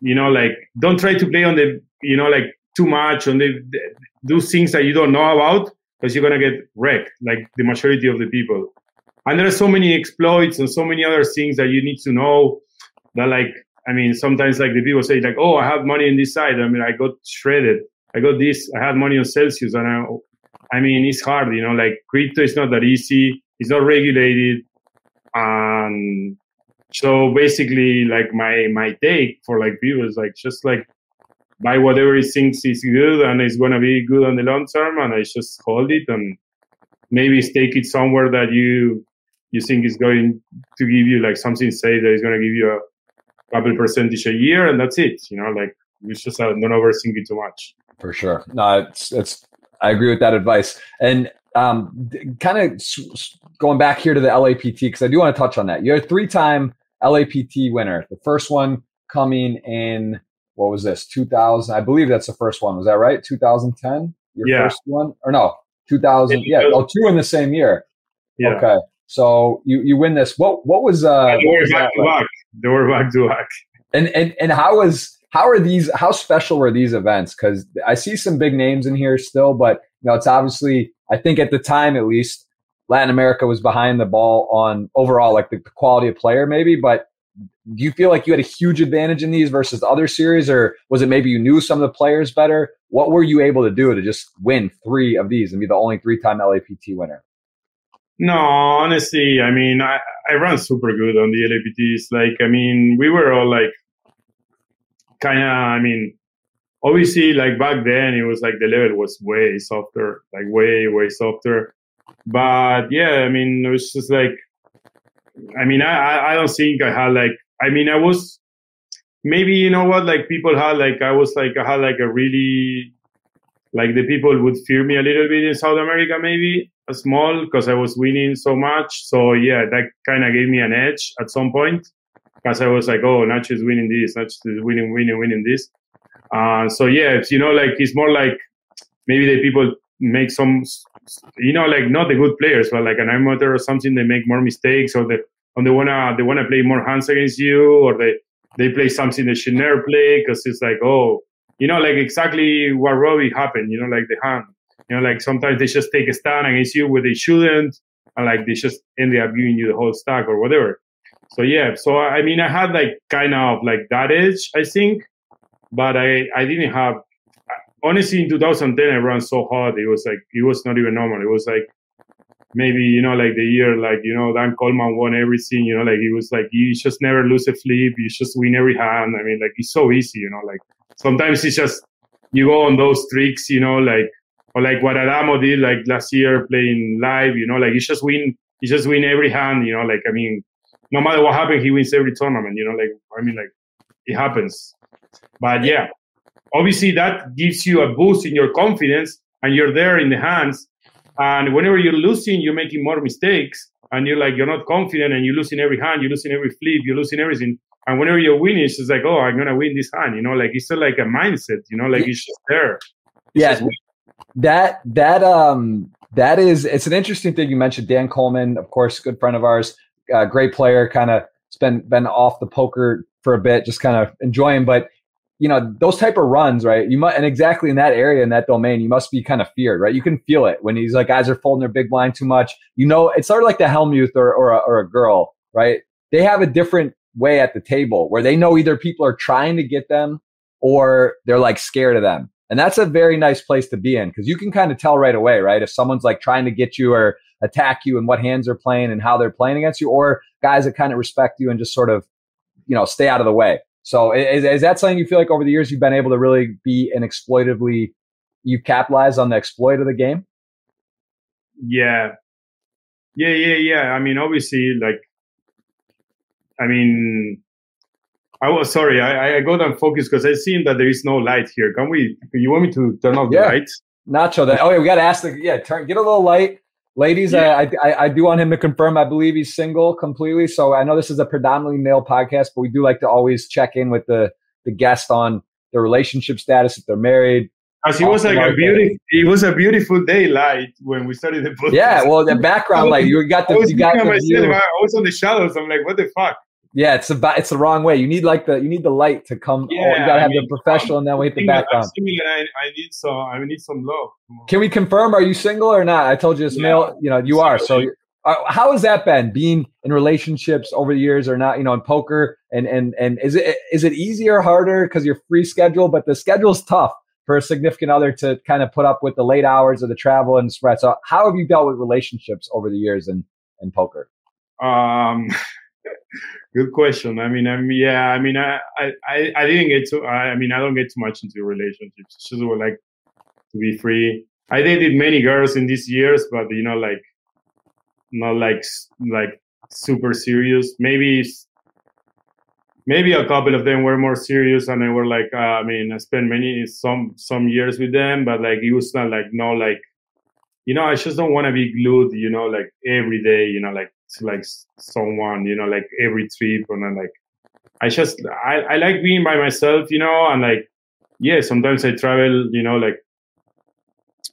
you know like don't try to play on the you know like too much on the, the do things that you don't know about because you're gonna get wrecked like the majority of the people. And there are so many exploits and so many other things that you need to know that like i mean sometimes like the people say like oh i have money in this side. I mean i got shredded. I got this. I have money on celsius and i i mean it's hard you know like crypto is not that easy it's not regulated and so basically like my my take for like viewers like just like buy whatever he thinks is good and it's going to be good on the long term and i just hold it and maybe stake it somewhere that you you think is going to give you like something say that is going to give you a couple percentage a year and that's it you know like you just uh, don't overthink it too much. For sure. No it's it's i agree with that advice and um kind of going back here to the lapt because i do want to touch on that you're a three-time LAPT winner. The first one coming in, what was this? 2000. I believe that's the first one. Was that right? 2010? Your yeah. first one? Or no, 2000. Yeah. Oh, two in the same year. Yeah. Okay. So you, you win this. What what was uh were back to back. They were back to back. And and and how was how are these how special were these events? Because I see some big names in here still, but you know it's obviously I think at the time at least Latin America was behind the ball on overall like the quality of player maybe, but do you feel like you had a huge advantage in these versus the other series or was it maybe you knew some of the players better? What were you able to do to just win three of these and be the only three-time LAPT winner? No, honestly, I mean, I, I ran super good on the LAPTs. Like, I mean, we were all like kind of, I mean, obviously, like back then, it was like the level was way softer, like way, way softer but yeah, I mean, it was just like, I mean, I, I don't think I had like, I mean, I was maybe, you know what, like people had like, I was like, I had like a really, like the people would fear me a little bit in South America, maybe a small, because I was winning so much. So yeah, that kind of gave me an edge at some point because I was like, oh, Nacho is winning this, Nacho is winning, winning, winning this. Uh, so yeah, you know, like it's more like maybe the people make some you know like not the good players but like an amateur or something they make more mistakes or they or they wanna they wanna play more hands against you or they they play something they should never play because it's like oh you know like exactly what Robbi happened you know like the hand you know like sometimes they just take a stand against you where they shouldn't and like they just end up giving you the whole stack or whatever so yeah so I mean I had like kind of like that edge I think but I I didn't have honestly, in 2010, I ran so hard. It was like it was not even normal. It was like maybe you know, like the year, like you know, Dan Colman won everything. You know, like it was like you just never lose a flip. You just win every hand. I mean, like it's so easy. You know, like sometimes it's just you go on those tricks. You know, like or like what Adamo did like last year playing live. You know, like you just win. You just win every hand. You know, like I mean, no matter what happens, he wins every tournament. You know, like I mean, like it happens. But yeah, obviously that gives you a boost in your confidence and you're there in the hands and whenever you're losing you're making more mistakes and you're like you're not confident and you're losing every hand you're losing every flip you're losing everything and whenever you're winning it's just like oh i'm gonna win this hand you know like it's like a mindset you know like it's just there it's yeah just that that um that is it's an interesting thing you mentioned dan colman of course good friend of ours uh, great player kind of been been off the poker for a bit just kind of enjoying but you know those type of runs right you might and exactly in that area in that domain you must be kind of feared right? You can feel it when these like guys are folding their big blind too much. You know it's sort of like the Hellmuth or or a, or a girl right? They have a different way at the table where they know either people are trying to get them or they're like scared of them and that's a very nice place to be in because you can kind of tell right away right? If someone's like trying to get you or attack you and what hands they're playing and how they're playing against you or guys that kind of respect you and just sort of you know stay out of the way so is, is that something you feel like over the years you've been able to really be an exploitively, you've capitalized on the exploit of the game? Yeah. Yeah, yeah, yeah. I mean, obviously, like I mean, I was sorry. I, I got unfocused because I seen that there is no light here. Can we? You want me to turn off Yeah. the light? Nacho, that oh yeah, we got to ask the yeah, turn get a little light, ladies. Yeah. I, I I do want him to confirm. I believe he's single completely. So I know this is a predominantly male podcast, but we do like to always check in with the the guest on their relationship status if they're married. As it was like a beautiful. It was a beautiful daylight when we started the podcast. Yeah, well, the background light you got I the was you got the myself. I was on the shadows. I'm like, what the fuck? Yeah, it's about it's the wrong way. You need like the you need the light to come. oh, you gotta I have mean, the professional, and then we hit the background. similar, I, I need some. I need some love. Can we confirm? Are you single or not? I told you it's Yeah. male. You know, you are. So, uh, how has that been being in relationships over the years, or not? You know, in poker, and and and is it is it easier or harder because you're free schedule, but the schedule's tough for a significant other to kind of put up with the late hours of the travel and spread. So, how have you dealt with relationships over the years in in poker? Um, (laughs) good question. I mean, I mean, yeah. I mean, I, I, I I didn't get to. I, I mean, I don't get too much into relationships. Just would like to be free. I dated many girls in these years, but you know, like not like like super serious. Maybe maybe a couple of them were more serious, and they were like, uh, I mean, I spent many some some years with them, but like it was not like no like you know, I just don't want to be glued, you know, like every day, you know, like to like someone, you know, like every trip, and then like I just I, I like being by myself, you know, and like yeah, sometimes I travel, you know, like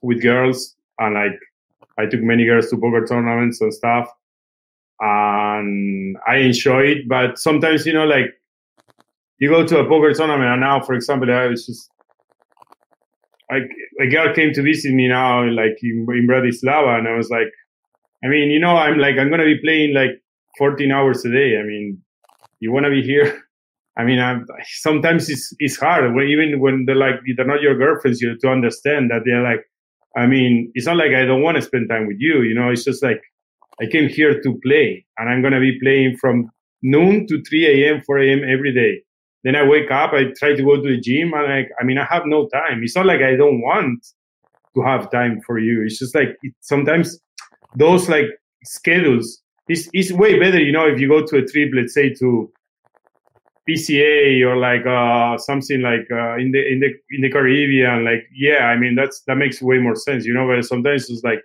with girls, and like I took many girls to poker tournaments and stuff, and I enjoy it. But sometimes, you know, like you go to a poker tournament, and now, for example, I was just like a girl came to visit me now, like in, in Bratislava, and I was like, I mean, you know, I'm like, I'm gonna be playing like 14 hours a day. I mean, you wanna be here? (laughs) I mean, I'm, sometimes it's it's hard when even when they're like they're not your girlfriends, you to understand that they're like, I mean, it's not like I don't want to spend time with you. You know, it's just like I came here to play, and I'm gonna be playing from noon to 3 a.m., 4 a.m. every day. Then I wake up, I try to go to the gym, and like, I mean, I have no time. It's not like I don't want to have time for you. It's just like it, sometimes those like schedules. is it's way better, you know, if you go to a trip, let's say to PCA or like uh, something like uh, in the in the in the Caribbean. Like, yeah, I mean, that's that makes way more sense, you know. But sometimes it's like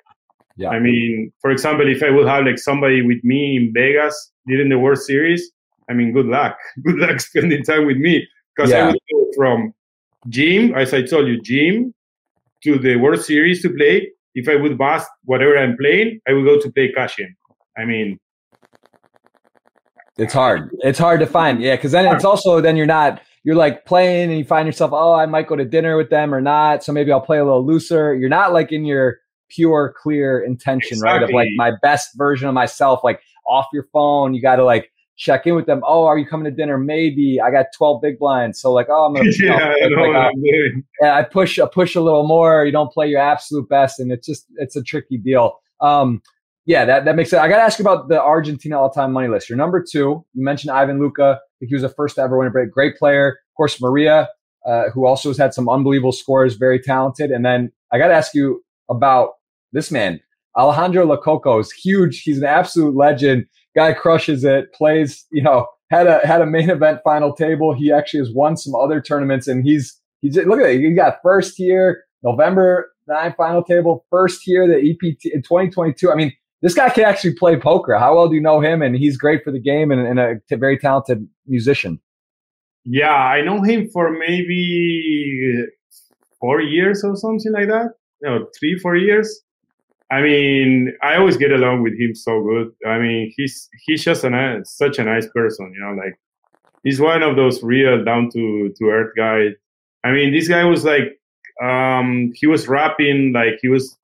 Yeah. I mean, for example, if I would have like somebody with me in Vegas during the World Series, I mean, good luck. (laughs) Good luck spending time with me because Yeah. I would go from gym, as I told you, gym to the World Series to play. If I would bust whatever I'm playing, I would go to play cash in. I mean, It's hard. It's hard to find. Yeah, because then it's also then you're not you're like playing and you find yourself oh I might go to dinner with them or not so maybe I'll play a little looser. You're not like in your pure clear intention right of like my best version of myself like off your phone. You got to like check in with them. Oh, are you coming to dinner? Maybe I got 12 big blinds. So like oh I'm (laughs) gonna yeah, I like, know like, what uh, yeah, I push I push a little more. You don't play your absolute best, and it's just it's a tricky deal. Um, yeah, that that makes sense. I got to ask you about the Argentina all-time money list. Your number two, you mentioned Ivan Luca. I think he was the first to ever win a break. Great player, of course. Maria, uh, who also has had some unbelievable scores, very talented. And then I got to ask you about this man, Alejandro Lococo. Is huge. He's an absolute legend. Guy crushes it. Plays, you know, had a had a main event final table. He actually has won some other tournaments, and he's he's look at it. He got first here, November nine final table, first here the EPT in 2022. I mean, this guy can actually play poker. How well do you know him? And he's great for the game and, and a t- very talented musician. Yeah, I know him for maybe four years or something like that. No, three, four years. I mean, I always get along with him so good. I mean, he's he's just a such a nice person, you know. Like he's one of those real down to to earth guys. I mean, this guy was like, um, he was rapping, like he was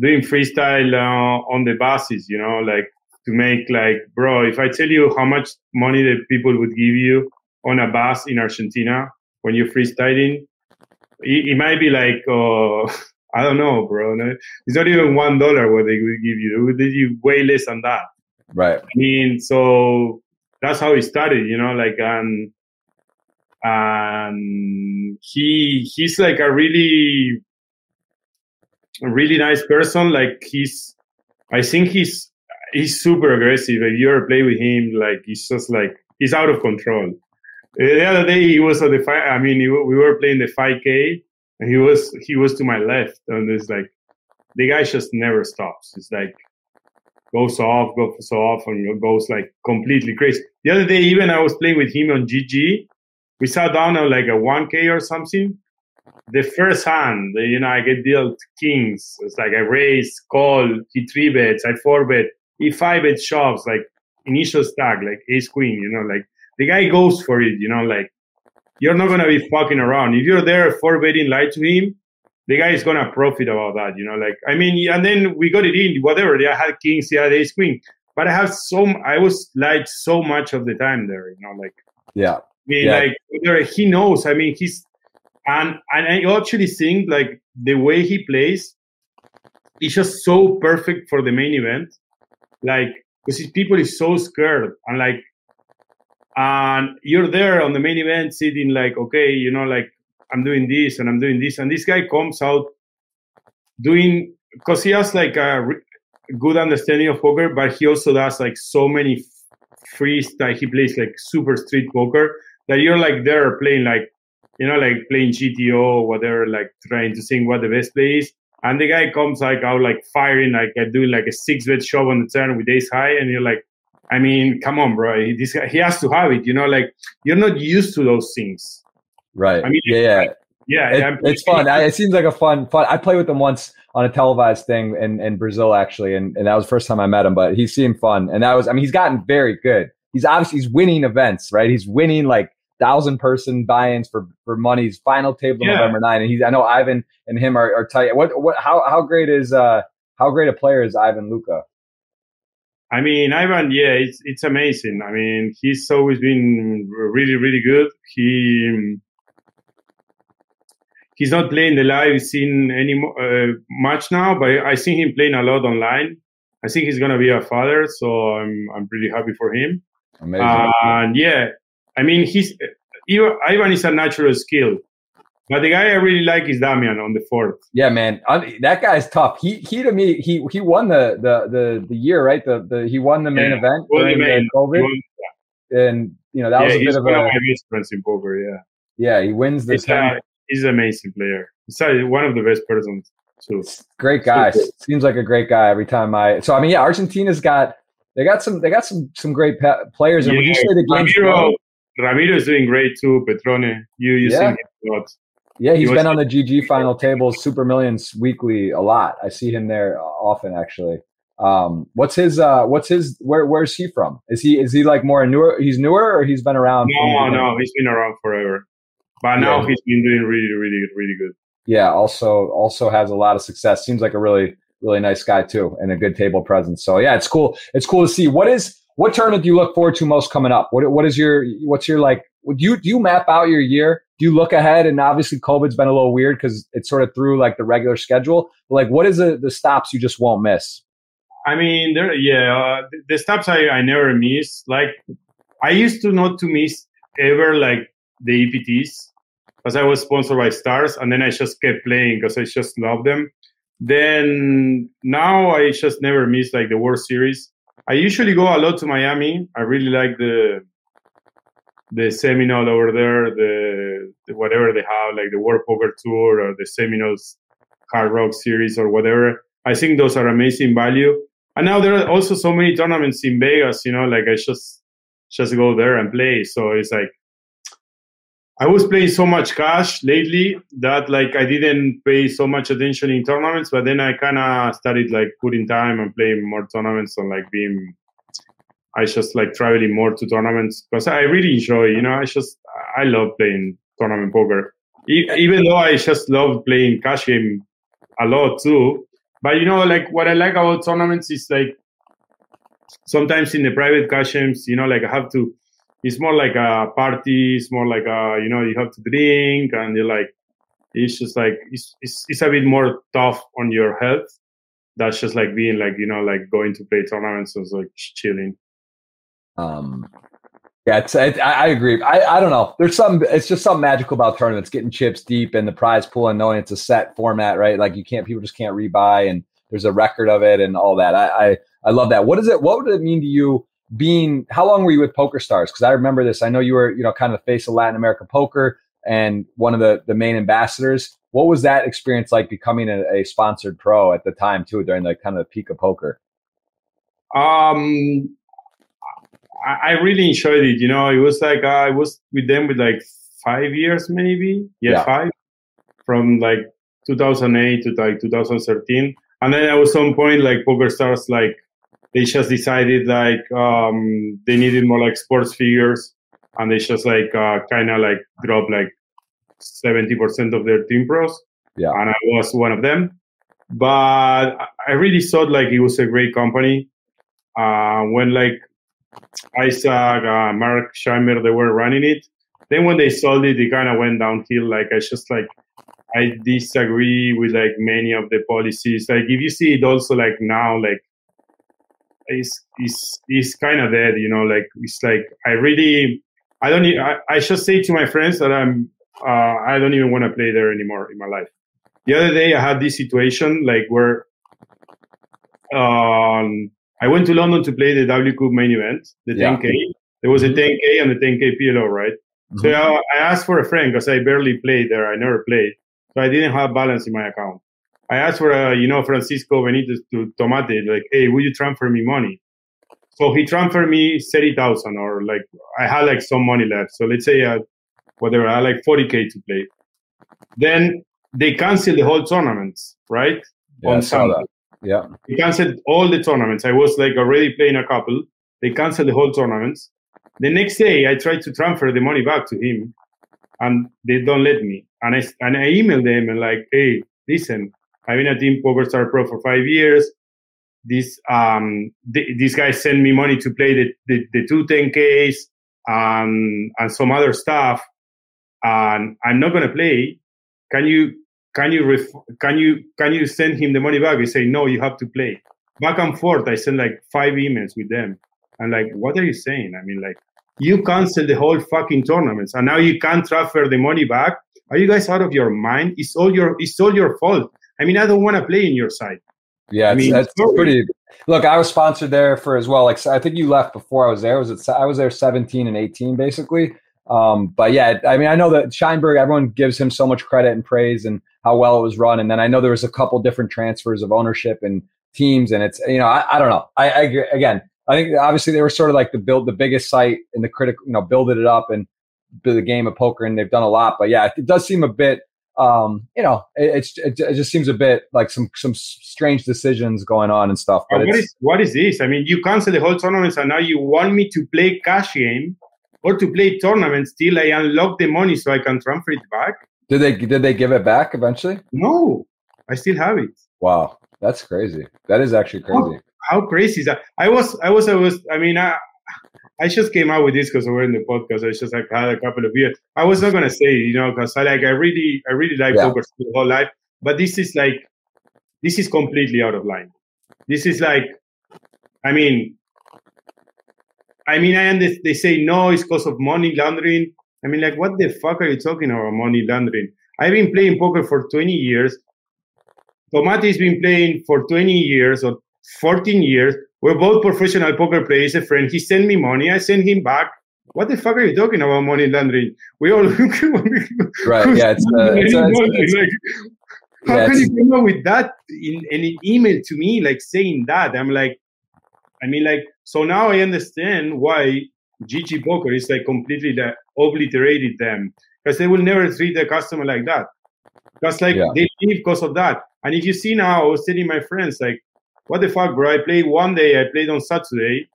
doing freestyle uh, on the buses, you know, like to make like, bro, if I tell you how much money that people would give you on a bus in Argentina when you're freestyling, it, it might be like, uh, (laughs) I don't know, bro. No, It's not even one dollar what they would give you. They would give you way less than that. Right. I mean, so that's how it started, you know, like, and, and he, he's like a really, a really nice person. Like he's, I think he's, he's super aggressive. If you ever play with him, like he's just like he's out of control. The other day he was at the fight. I mean, we were playing the 5K, and he was he was to my left, and it's like the guy just never stops. It's like goes off, goes off, and goes like completely crazy. The other day, even I was playing with him on GG. We sat down on like a 1K or something. The first hand, you know, I get dealt kings. It's like I raise, call, he three bets, I four bet, he five bet shoves, like initial stack, like ace queen, you know, like the guy goes for it, you know, like you're not gonna be fucking around. If you're there four betting light to him, the guy is gonna profit about that, you know. Like I mean, and then we got it in, whatever. I had kings, he had ace queen, but I have so I was light so much of the time there, you know, like yeah. I mean, yeah. like he knows. I mean, he's and and I actually think like the way he plays is just so perfect for the main event, like because people is so scared and like and you're there on the main event sitting like okay you know like i'm doing this and i'm doing this. And this guy comes out doing because he has like a good understanding of poker but he also does like so many freestyle he plays like super street poker that you're like there playing like you know like playing gto or whatever like trying to think what the best play is. And the guy comes like out like firing like doing like a six bet shove on the turn with ace high and you're like I mean, come on, bro. This guy, he has to have it. You know, like you're not used to those things. Right. I mean, yeah, yeah, yeah. It, it's fun. I, it seems like a fun, fun. I played with him once on a televised thing in, in Brazil, actually, and, and that was the first time I met him. But he seemed fun, and that was. I mean, he's gotten very good. He's obviously he's winning events, right? He's winning like thousand person buy-ins for for money's final table yeah. November nine, and he's. I know Ivan and him are, are tight. What what? How how great is uh how great a player is Ivan Luca? I mean, Ivan, yeah, it's it's amazing. I mean, he's always been really, really good. He he's not playing the live scene any uh, much now, but I see him playing a lot online. I think he's gonna be a father, so I'm I'm pretty happy for him. Amazing. and yeah, I mean, he's Ivan is a natural skill. But the guy I really like is Damian on the fourth. Yeah, man, I, that guy's tough. He he to me he he won the the the, the year right. The the he won the main yeah, event during the COVID, won, yeah. and you know that yeah, was a bit of a my best friends in poker. Yeah, yeah, he wins this. He's, a, he's an amazing player. He's one of the best persons too. Great guy. Seems like a great guy every time I. So I mean, yeah, Argentina's got they got some they got some some great pe- players. And would you say the game's Ramiro, Ramiro is doing great too. Petrone, you you yeah. him a lot. Yeah, he's he been on the (laughs) GG final tables, Super Millions weekly a lot. I see him there often actually. Um, what's his uh what's his where where's he from? Is he is he like more newer he's newer or he's been around? No, no, he's been around forever. But now yeah. he's been doing really, really, really good. Yeah, also also has a lot of success. Seems like a really, really nice guy too, and a good table presence. So yeah, it's cool. It's cool to see. What is what tournament do you look forward to most coming up? What what is your what's your like? Do you do you map out your year? Do you look ahead? And obviously, COVID's been a little weird because it sort of threw like the regular schedule. But like, what is the the stops you just won't miss? I mean, there, yeah, uh, the stops I, I never miss. Like, I used to not to miss ever like the EPTs because I was sponsored by Stars, and then I just kept playing because I just love them. Then now I just never miss like the World Series. I usually go a lot to Miami. I really like the the Seminole over there, the, the, whatever they have, like the World Poker Tour or the Seminoles Hard Rock Series or whatever. I think those are amazing value. And now there are also so many tournaments in Vegas. You know, like I just just go there and play. So it's like I was playing so much cash lately that like I didn't pay so much attention in tournaments, but then I kind of started like putting time and playing more tournaments and like being. I just like traveling more to tournaments because I really enjoy. You know, I just I love playing tournament poker, even though I just love playing cash game a lot too. But you know, like what I like about tournaments is like sometimes in the private cash games, you know, like I have to it's more like a party. It's more like a you know you have to drink and you're like it's just like it's it's, it's a bit more tough on your health. That's just like being like you know like going to play tournaments and like chilling. Um, yeah, it's, I, I agree. I, I don't know. There's some. It's just something magical about tournaments, getting chips deep in the prize pool and knowing it's a set format, right? Like you can't, people just can't rebuy, and there's a record of it and all that. I, I, I love that. What is it? What would it mean to you being, how long were you with Poker Stars? Cause I remember this. I know you were, you know, kind of the face of Latin America poker and one of the, the main ambassadors. What was that experience like becoming a, a sponsored pro at the time too, during the kind of peak of poker? Um, I, I really enjoyed it. You know, it was like uh, I was with them with like five years, maybe. Yeah, yeah. five from like 2008 to like 2013. And then at some point, like Poker Stars, like they just decided like um, they needed more like sports figures, and they just like uh, kind of like dropped like 70% of their team pros. Yeah. And I was one of them. But I really thought like it was a great company. Uh, when like Isai, uh, Mark Scheinberg, they were running it. Then when they sold it, it kind of went downhill. Like I just like I disagree with like many of the policies. Like if you see it also like now, like it's it's it's kind of dead. You know, like it's like I really I don't. I, I just say to my friends that I'm uh, I don't even want to play there anymore in my life. The other day I had this situation like where um, I went to London to play the WCOOP main event, the yeah. 10K. There was a 10K mm-hmm. and the 10K PLO, right? Mm-hmm. So I, I, asked for a friend because I barely played there. I never played. So I didn't have balance in my account. I asked for, a, you know, Francisco Benitez to Tomate, like, hey, will you transfer me money? So he transferred me 30,000 or like, I had like some money left. So let's say, uh, whatever, I had like 40K to play. Then they canceled the whole tournaments, right? Yeah, On Sunday. Yeah. They canceled all the tournaments. I was like already playing a couple. They canceled the whole tournaments. The next day, I tried to transfer the money back to him, and they don't let me. And I and I emailed them and like, hey, listen, I've been a Team PokerStar Pro for five years. This um th- this guy sent me money to play the the, the two 10ks and and some other stuff, and I'm not gonna play. Can you can you ref- can you can you send him the money back? He say no, you have to play. Back and forth, I sent like five emails with them. I'm like, what are you saying? I mean, like, you cancel the whole fucking tournaments, and now you can't transfer the money back. Are you guys out of your mind? It's all your it's all your fault. I mean, I don't want to play in your side. Yeah, I mean, that's pretty. Look, I was sponsored there for as well. Like I think you left before I was there. Was it? I was there 17 and 18 basically. Um, but yeah, I mean, I know that Scheinberg. Everyone gives him so much credit and praise and how well it was run. And then I know there was a couple different transfers of ownership and teams, and it's you know I, I don't know. I, I again I think obviously they were sort of like the build the biggest site in the critical, you know, building it up and the game of poker, and they've done a lot. But yeah, it does seem a bit, um, you know, it, it, it just seems a bit like some some strange decisions going on and stuff. But what is what is this? I mean, you cancel the whole tournament and now you want me to play cash game or to play tournaments till I unlock the money so I can transfer it back. Did they did they give it back eventually? No, I still have it. Wow, that's crazy. That is actually crazy how crazy is that? I was, I was, I was. I mean, I, I just came out with this because we're in the podcast. I just like had a couple of years. I was not gonna say, you know, because I like, I really, I really like yeah. poker the whole life. But this is like, this is completely out of line. This is like, I mean, I mean, I understand they say no, it's because of money laundering. I mean, like, what the fuck are you talking about money laundering? I've been playing poker for 20 years. Tomate's been playing for 20 years or 14 years. We're both professional poker players. A friend, he sent me money. I sent him back. What the fuck are you talking about money laundering? We all (laughs) right. Yeah, it's, uh, it's, uh, it's, like, how yeah, can you come up with that in, in an email to me, like saying that? I'm like, I mean, like, so now I understand why GG Poker is like completely like, obliterated them because they will never treat the customer like that. Because like yeah. they leave because of that. And if you see now, I was telling my friends like what the fuck, bro? I played one day. I played on Saturday.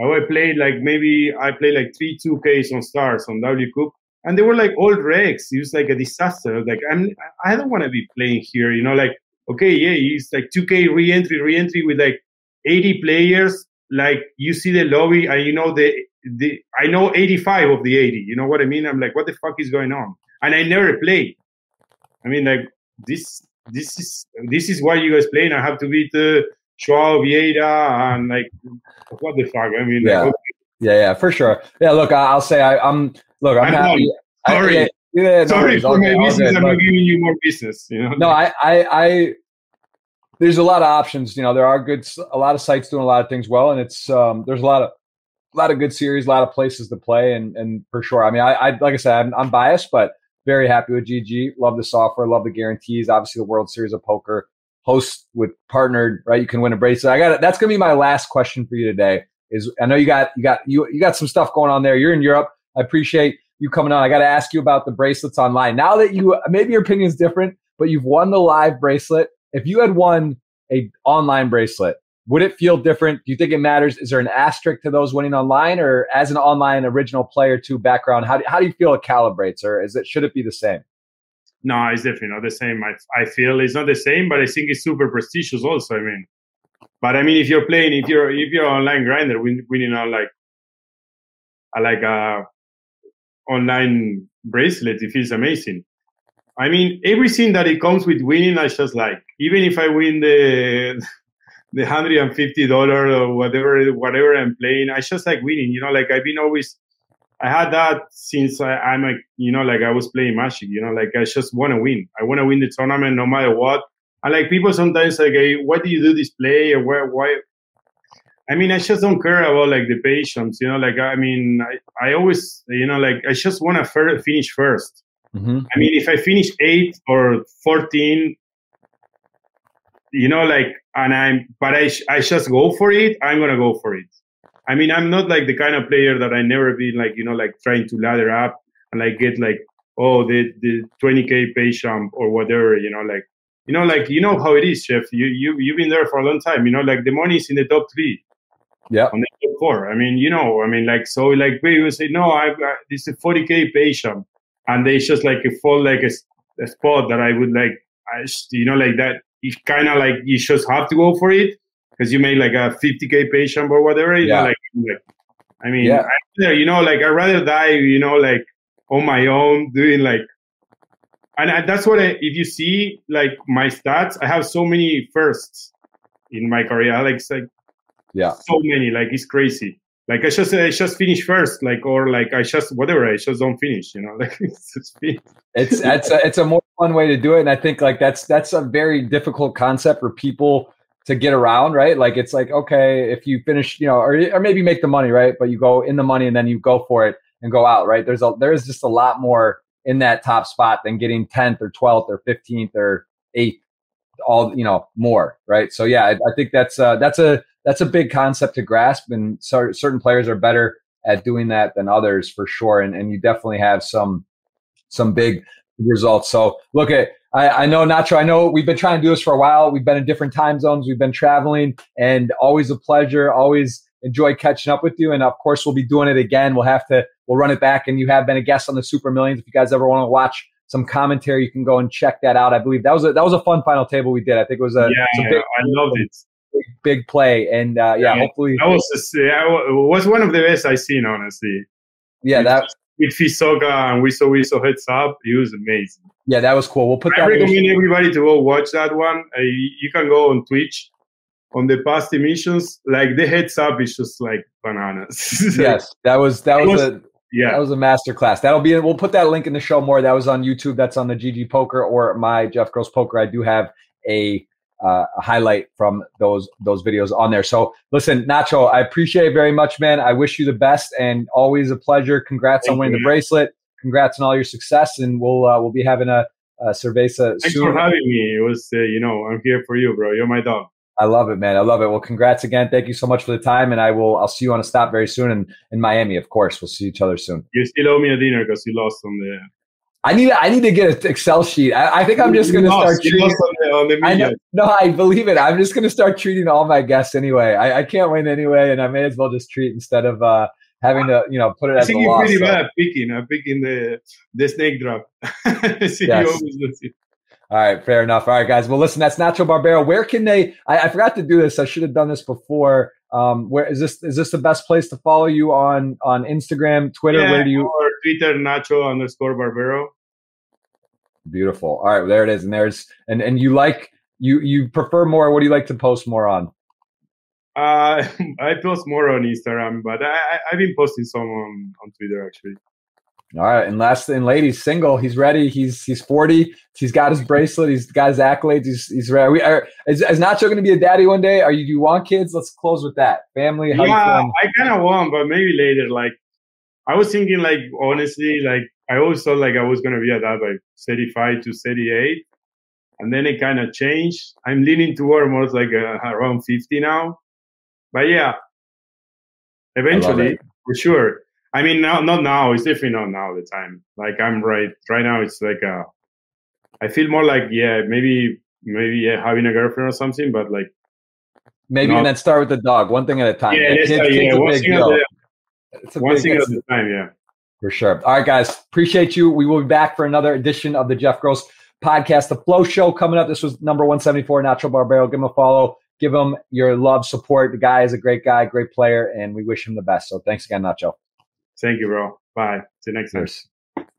Oh, I played like maybe I played like three two Ks on stars on WCOOP, and they were like old wrecks. It was like a disaster. Like I'm, I don't want to be playing here. You know, like okay, yeah, it's like two K re-entry, re-entry with like 80 players. Like you see the lobby, and you know the the I know 85 of the 80. You know what I mean? I'm like, what the fuck is going on? And I never played. I mean, like this this is this is why you guys playing. I have to beat uh, Joao Vieira and like what the fuck? I mean, yeah, like, okay. yeah, yeah, for sure. Yeah, look, I'll say I, am look, I'm, I'm happy. Sorry, I, yeah, sorry no, for my business. I'm not giving you more business. You know? No, I, I, I, there's a lot of options. You know, there are good, a lot of sites doing a lot of things well, and it's um, there's a lot of a lot of good series, a lot of places to play, and and for sure. I mean, I, I like I said, I'm, I'm biased, but very happy with GG. Love the software, love the guarantees. Obviously, the World Series of Poker host with partnered, right? You can win a bracelet. I got it. That's gonna be my last question for you today. Is I know you got you got you you got some stuff going on there. You're in Europe. I appreciate you coming on. I got to ask you about the bracelets online. Now that you maybe your opinion is different, but you've won the live bracelet. If you had won a online bracelet, would it feel different? Do you think it matters? Is there an asterisk to those winning online, or as an online original player to background? How do, how do you feel it calibrates, or is it should it be the same? No, it's definitely not the same. I, I feel it's not the same, but I think it's super prestigious also. I mean, but I mean, if you're playing, if you're if you're online grinder, win, winning on like a, like a online bracelet, it feels amazing. I mean, everything that it comes with winning, I just like. Even if I win the (laughs) the hundred and fifty dollar or whatever whatever I'm playing. I just like winning. You know, like I've been always. I had that since I, I'm a, you know like I was playing Magic. You know, like I just want to win. I want to win the tournament no matter what. And like people sometimes like, hey, why do you do this play or where why? I mean, I just don't care about like the patience. You know, like I mean, I, I always you know like I just want to fir- finish 1st mm-hmm. I mean, if I finish eight or fourteen, you know, like, and I'm, but I, I just go for it. I'm gonna go for it. I mean, I'm not like the kind of player that I never been like, you know, like trying to ladder up and like get like, oh, the the 20k pay jump or whatever, you know, like, you know, like you know how it is, chef. You you you've been there for a long time. You know, like the money's in the top three. Yeah. On the top four. I mean, you know, I mean, like so, like people say, no, I've got this is 40k pay jump, and they just like a fall like a, a spot that I would like, I you know, like that It's kind of like you just have to go for it because you made like a 50k patient or whatever. You yeah. know, like, like I mean, yeah. I, you know, like I'd rather die, you know, like on my own doing like, and I, that's what I, if you see like my stats, I have so many firsts in my career. Like, like yeah, so many, like it's crazy. Like I just I just finish first, like or like I just whatever I just don't finish, you know. (laughs) Like it's just it's it's a, it's a more fun way to do it, and I think like that's that's a very difficult concept for people to get around, right? Like it's like okay, if you finish, you know, or or maybe make the money, right? But you go in the money and then you go for it and go out, right? There's a there's just a lot more in that top spot than getting tenth or twelfth or fifteenth or eighth, all you know more, right? So yeah, I, I think that's uh, that's a that's a big concept to grasp, and so, certain players are better at doing that than others for sure. And, and you definitely have some some big results. So look at I, I know Nacho. I know we've been trying to do this for a while. We've been in different time zones. We've been traveling, and always a pleasure. Always enjoy catching up with you. And of course, we'll be doing it again. We'll have to we'll run it back. And you have been a guest on the Super Millions. If you guys ever want to watch some commentary, you can go and check that out. I believe that was a that was a fun final table we did. I think it was a yeah, big, I loved it big, big play. And uh, yeah, yeah, hopefully that was just, yeah, was one of the best I've seen, honestly. Yeah, with, that with Fisoka and we saw we saw heads up. It was amazing. Yeah, that was cool. We'll put. I that recommend everybody to go watch that one. Uh, you can go on Twitch on the past emissions. Like the heads up is just like bananas. (laughs) yes, that was that was, was a yeah that was a master class. That'll be we'll put that link in the show more. That was on YouTube. That's on the GG Poker or my Jeff Gross Poker. I do have a uh, highlight from those those videos on there. So listen, Nacho, I appreciate it very much, man. I wish you the best and always a pleasure. Congrats Thank on winning you, the bracelet. Congrats on all your success, and we'll uh, we'll be having a, a cerveza. Soon. Thanks soon. for having me. It was uh, you know I'm here for you, bro. You're my dog. I love it, man. I love it. Well, congrats again. Thank you so much for the time, and I will. I'll see you on a stop very soon, and in Miami, of course. We'll see each other soon. You still owe me a dinner because you lost on the I need I need to get an Excel sheet. I, I think I'm just going to start treating. On the, on the I know, no, I believe it. I'm just going to start treating all my guests anyway. I, I, can't win anyway, and I may as well just treat instead of uh, having to you know put it I think you're loss. pretty so. bad at picking. I'm picking the the snake drop. (laughs) yes. All right, fair enough. All right, guys. Well, listen, that's Nacho Barbero. Where can they? I, I forgot to do this. I should have done this before. Um, where is this? Is this the best place to follow you on on Instagram, Twitter? Yeah, where do you? Twitter, Nacho underscore Barbero. Beautiful. All right, there it is. And there's and and you like you you prefer more. What do you like to post more on? Uh, (laughs) I post more on Instagram, but I, I have been posting some on on Twitter actually. All right, and last and ladies, single. He's ready. He's he's forty. He's got his bracelet. He's got his accolades. He's he's ready. We are, is, is Nacho going to be a daddy one day? Are you? Do you want kids? Let's close with that. Family. yeah, I kind of want, but maybe later. Like I was thinking, like honestly, like I always thought like I was going to be at that by thirty-five to thirty-eight, and then it kind of changed. I'm leaning toward more like uh, around fifty now, but yeah, eventually for sure. I mean, now, not now. It's definitely not now the time. Like I'm right. Right now, it's like uh, I feel more like yeah, maybe maybe yeah, having a girlfriend or something, but like maybe not, and then start with the dog, one thing at a time. Yeah, yeah, yeah, one thing, at, one thing at a time. Yeah, for sure. All right, guys, appreciate you. We will be back for another edition of the Jeff Gross podcast, the Flow Show coming up. This was number one seventy four. Nacho Barbero. Give him a follow. Give him your love, support. The guy is a great guy, great player, and we wish him the best. So thanks again, Nacho. Thank you, bro. Bye. See you next time.